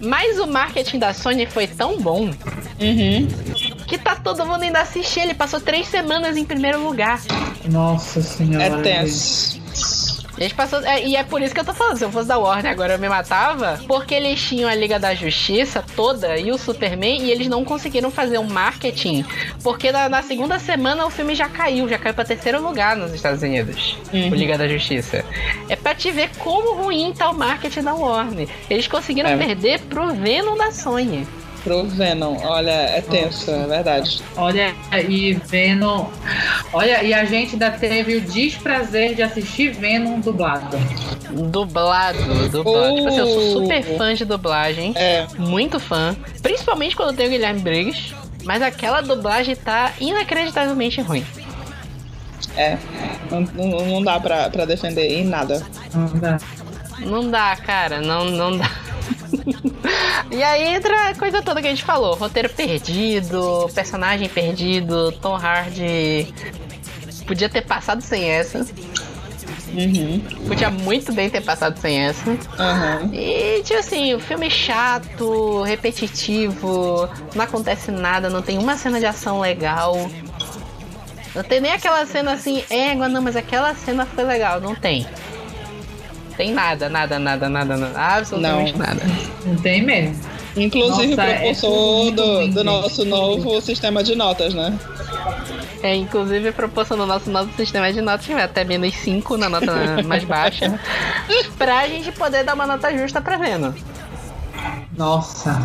Mas o marketing da Sony foi tão bom Uhum. que tá todo mundo indo assistir. Ele passou três semanas em primeiro lugar. Nossa senhora. É gente. Eles passou, é, e é por isso que eu tô falando. Se eu fosse da Warner agora eu me matava. Porque eles tinham a Liga da Justiça toda e o Superman. E eles não conseguiram fazer um marketing. Porque na, na segunda semana o filme já caiu. Já caiu pra terceiro lugar nos Estados Unidos. Uhum. O Liga da Justiça. É pra te ver como ruim tá o marketing da Warner. Eles conseguiram É. perder pro Venom da Sony. Pro Venom, olha, é tenso, é verdade. Olha, e Venom. Olha, e a gente ainda teve o desprazer de assistir Venom dublado. Dublado, dublado. Tipo assim, eu sou super fã de dublagem. É, muito fã, principalmente quando tem o Guilherme Briggs, mas aquela dublagem tá inacreditavelmente ruim. é. Não, não, não dá pra, pra defender em nada. Não dá. Não dá, cara, não, não dá. e aí entra a coisa toda que a gente falou: roteiro perdido, personagem perdido, Tom Hardy podia ter passado sem essa, Uhum. podia muito bem ter passado sem essa. Uhum. E, tipo assim, o filme é chato, repetitivo, não acontece nada, não tem uma cena de ação legal. Não tem nem aquela cena assim, égua, não, mas aquela cena foi legal, não tem. Tem nada, nada, nada, nada, nada absolutamente Não. nada. Não tem mesmo. Inclusive Nossa, é propulsor muito do, do nosso novo sistema de notas, né? É, inclusive proporcionou nosso novo sistema de notas, que vai até menos 5 na nota mais baixa, pra gente poder dar uma nota justa pra Venom. Nossa.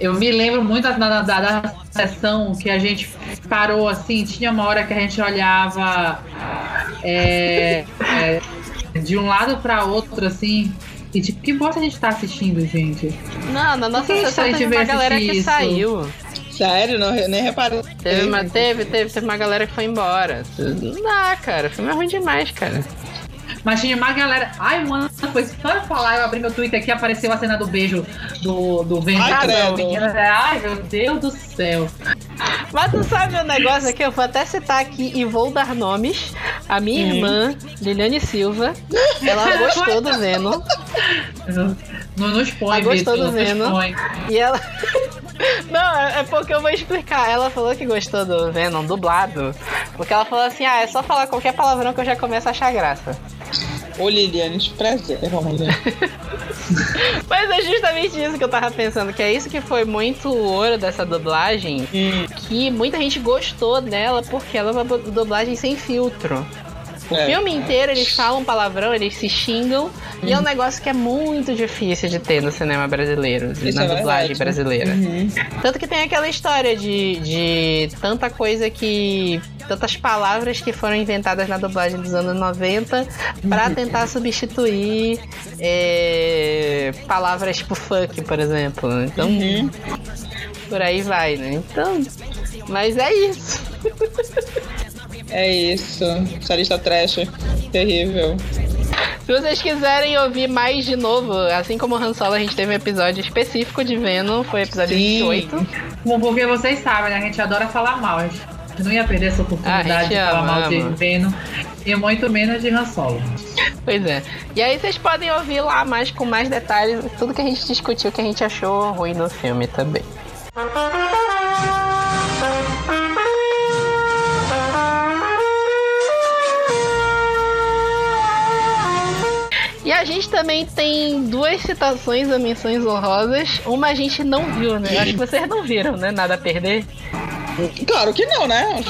Eu me lembro muito da, da, da, da sessão que a gente parou assim, tinha uma hora que a gente olhava é, é, de um lado pra outro, assim. E tipo, que bosta a gente tá assistindo, gente? Não, na nossa que sessão a gente teve uma galera que assistir isso? saiu. Sério, não, eu nem reparei. Teve, uma, teve, teve, teve uma galera que foi embora. Não dá, cara. O filme é ruim demais, cara. Mas tinha uma galera. Ai, mano, foi só eu falar, eu abri meu Twitter aqui apareceu a cena do beijo do, do. Ai, não, menina. Ai, meu Deus do céu. Mas tu sabe o negócio aqui? Eu vou até citar aqui e vou dar nomes. A minha irmã, Liliane Silva, ela gostou do Venom. Não nos põe, Ah, gostou Vitor, do não Venom? E ela. Não, é é porque eu vou explicar. Ela falou que gostou do Venom dublado. Porque ela falou assim: ah, é só falar qualquer palavrão que eu já começo a achar graça. Ô, Liliane, te prazer. Olha. Mas é justamente isso que eu tava pensando, que é isso que foi muito ouro dessa dublagem, Hum, que muita gente gostou dela porque ela é uma dublagem sem filtro. O é. filme inteiro eles falam palavrão, eles se xingam, e é um negócio que é muito difícil de ter no cinema brasileiro, Isso na é dublagem verdade. brasileira. Uhum. Tanto que tem aquela história de, de tanta coisa que. tantas palavras que foram inventadas na dublagem dos anos 90 pra tentar substituir é, palavras tipo fuck, por exemplo. Então, Uhum. por aí vai, né? Então. Mas é isso. É isso. Essa lista trash. Terrível. Se vocês quiserem ouvir mais de novo, assim como o Han Solo, a gente teve um episódio específico de Venom, foi o episódio Sim. 28. Bom, porque vocês sabem, né? A gente adora falar mal. A gente não ia perder essa Ah, oportunidade gente de falar ama, mal de ama. Venom e muito menos de Han Solo. Pois é. E aí vocês podem ouvir lá mais com mais detalhes tudo que a gente discutiu que a gente achou ruim no filme também. E a gente também tem duas citações a menções honrosas. Uma a gente não viu, né? Acho que vocês não viram, né? Nada a perder. Claro que não, né?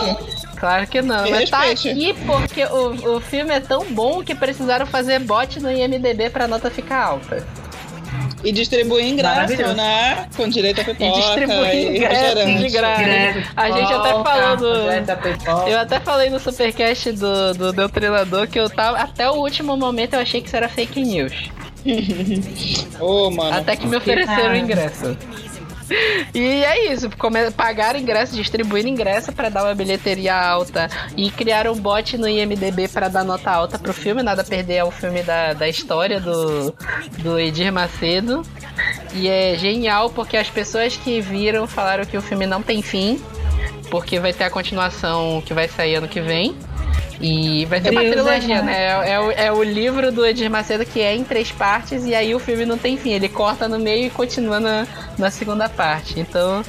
Claro que não, Me mas tá respeite. aqui porque o, o filme é tão bom que precisaram fazer bot no IMDB pra nota ficar alta. E distribuir ingresso, né? Com direito a E pipoca. distribuir e ingresso refrigerante. de graça. A gente até falou do-. Eu até falei no supercast do, do Doutrinador que eu tava. Até o último momento eu achei que isso era fake news. Ô, mano. Até que me ofereceram o Ah. ingresso. E é isso, pagaram ingresso, distribuíram ingresso pra dar uma bilheteria alta e criaram um bot no IMDB pra dar nota alta pro filme, nada a perder é o filme da, da história do, do Edir Macedo. E é genial porque as pessoas que viram falaram que o filme não tem fim, porque vai ter a continuação que vai sair ano que vem. E vai ter uma Deus, trilogia, é. né? É, é o, é o livro do Edir Macedo que é em três partes e aí o filme não tem fim. Ele corta no meio e continua na, na segunda parte. Então,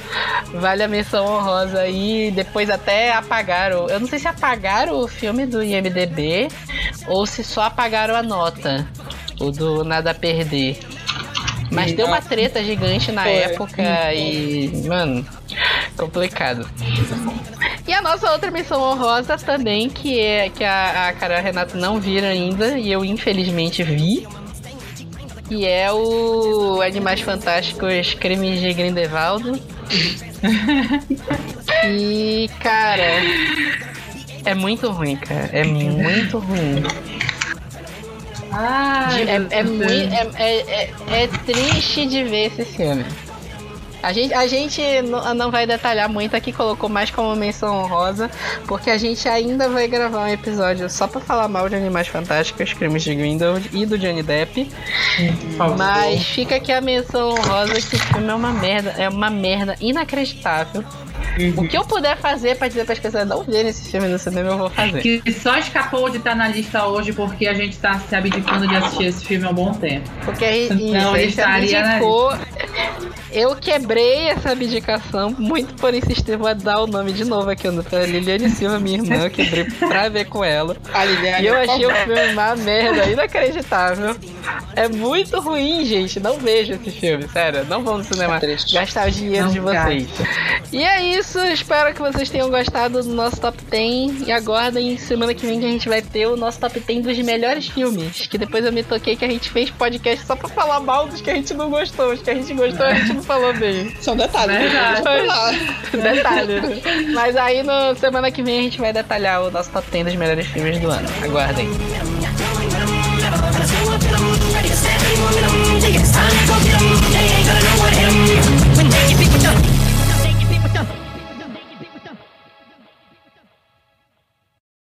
vale a menção honrosa aí. Depois até apagaram. Eu não sei se apagaram o filme do IMDB ou se só apagaram a nota. O do Nada a Perder. Mas deu uma ah, treta gigante na foi. época e. Mano, complicado. E a nossa outra missão honrosa também, que é que a, a Carol e a Renato não viram ainda, e eu infelizmente vi. Que é o Animais Fantásticos Crimes de Grindelwald. e, cara, é muito ruim, cara. É muito ruim. Ai, É, é, é, é, é- é triste de ver esse filme. A gente, a gente não, vai detalhar muito aqui, colocou mais como menção honrosa, porque a gente ainda vai gravar um episódio só pra falar mal de Animais Fantásticos, Crimes de Grindelwald e do Johnny Depp. Mas fica aqui a menção honrosa que o filme é uma merda, é uma merda inacreditável. O que eu puder fazer pra dizer para as pessoas não verem esse filme no cinema, eu vou fazer. Que só escapou de estar na lista hoje porque a gente tá se abdicando de assistir esse filme há um bom tempo. Porque a gente, Não, isso, a gente abdicou. Eu quebrei essa abdicação muito por insistir. Vou dar o nome de novo aqui pra Liliane Silva, minha irmã. Eu quebrei pra ver com ela. A Liliane, E eu por achei o filme uma merda, inacreditável. É muito ruim, gente. Não vejo esse filme, sério. Não vão no cinema triste. gastar o dinheiro Não de vocês. E é isso, espero que vocês tenham gostado do nosso top 10. E aguardem semana que vem que a gente vai ter o nosso top 10 dos melhores filmes. Que depois eu me toquei que a gente fez podcast só pra falar mal dos que a gente não gostou. Os que a gente gostou, a gente não falou bem. São detalhes, né? Detalhes. Mas aí no semana que vem a gente vai detalhar o nosso top 10 dos melhores filmes do ano. Aguardem. Ready ain't gonna know what.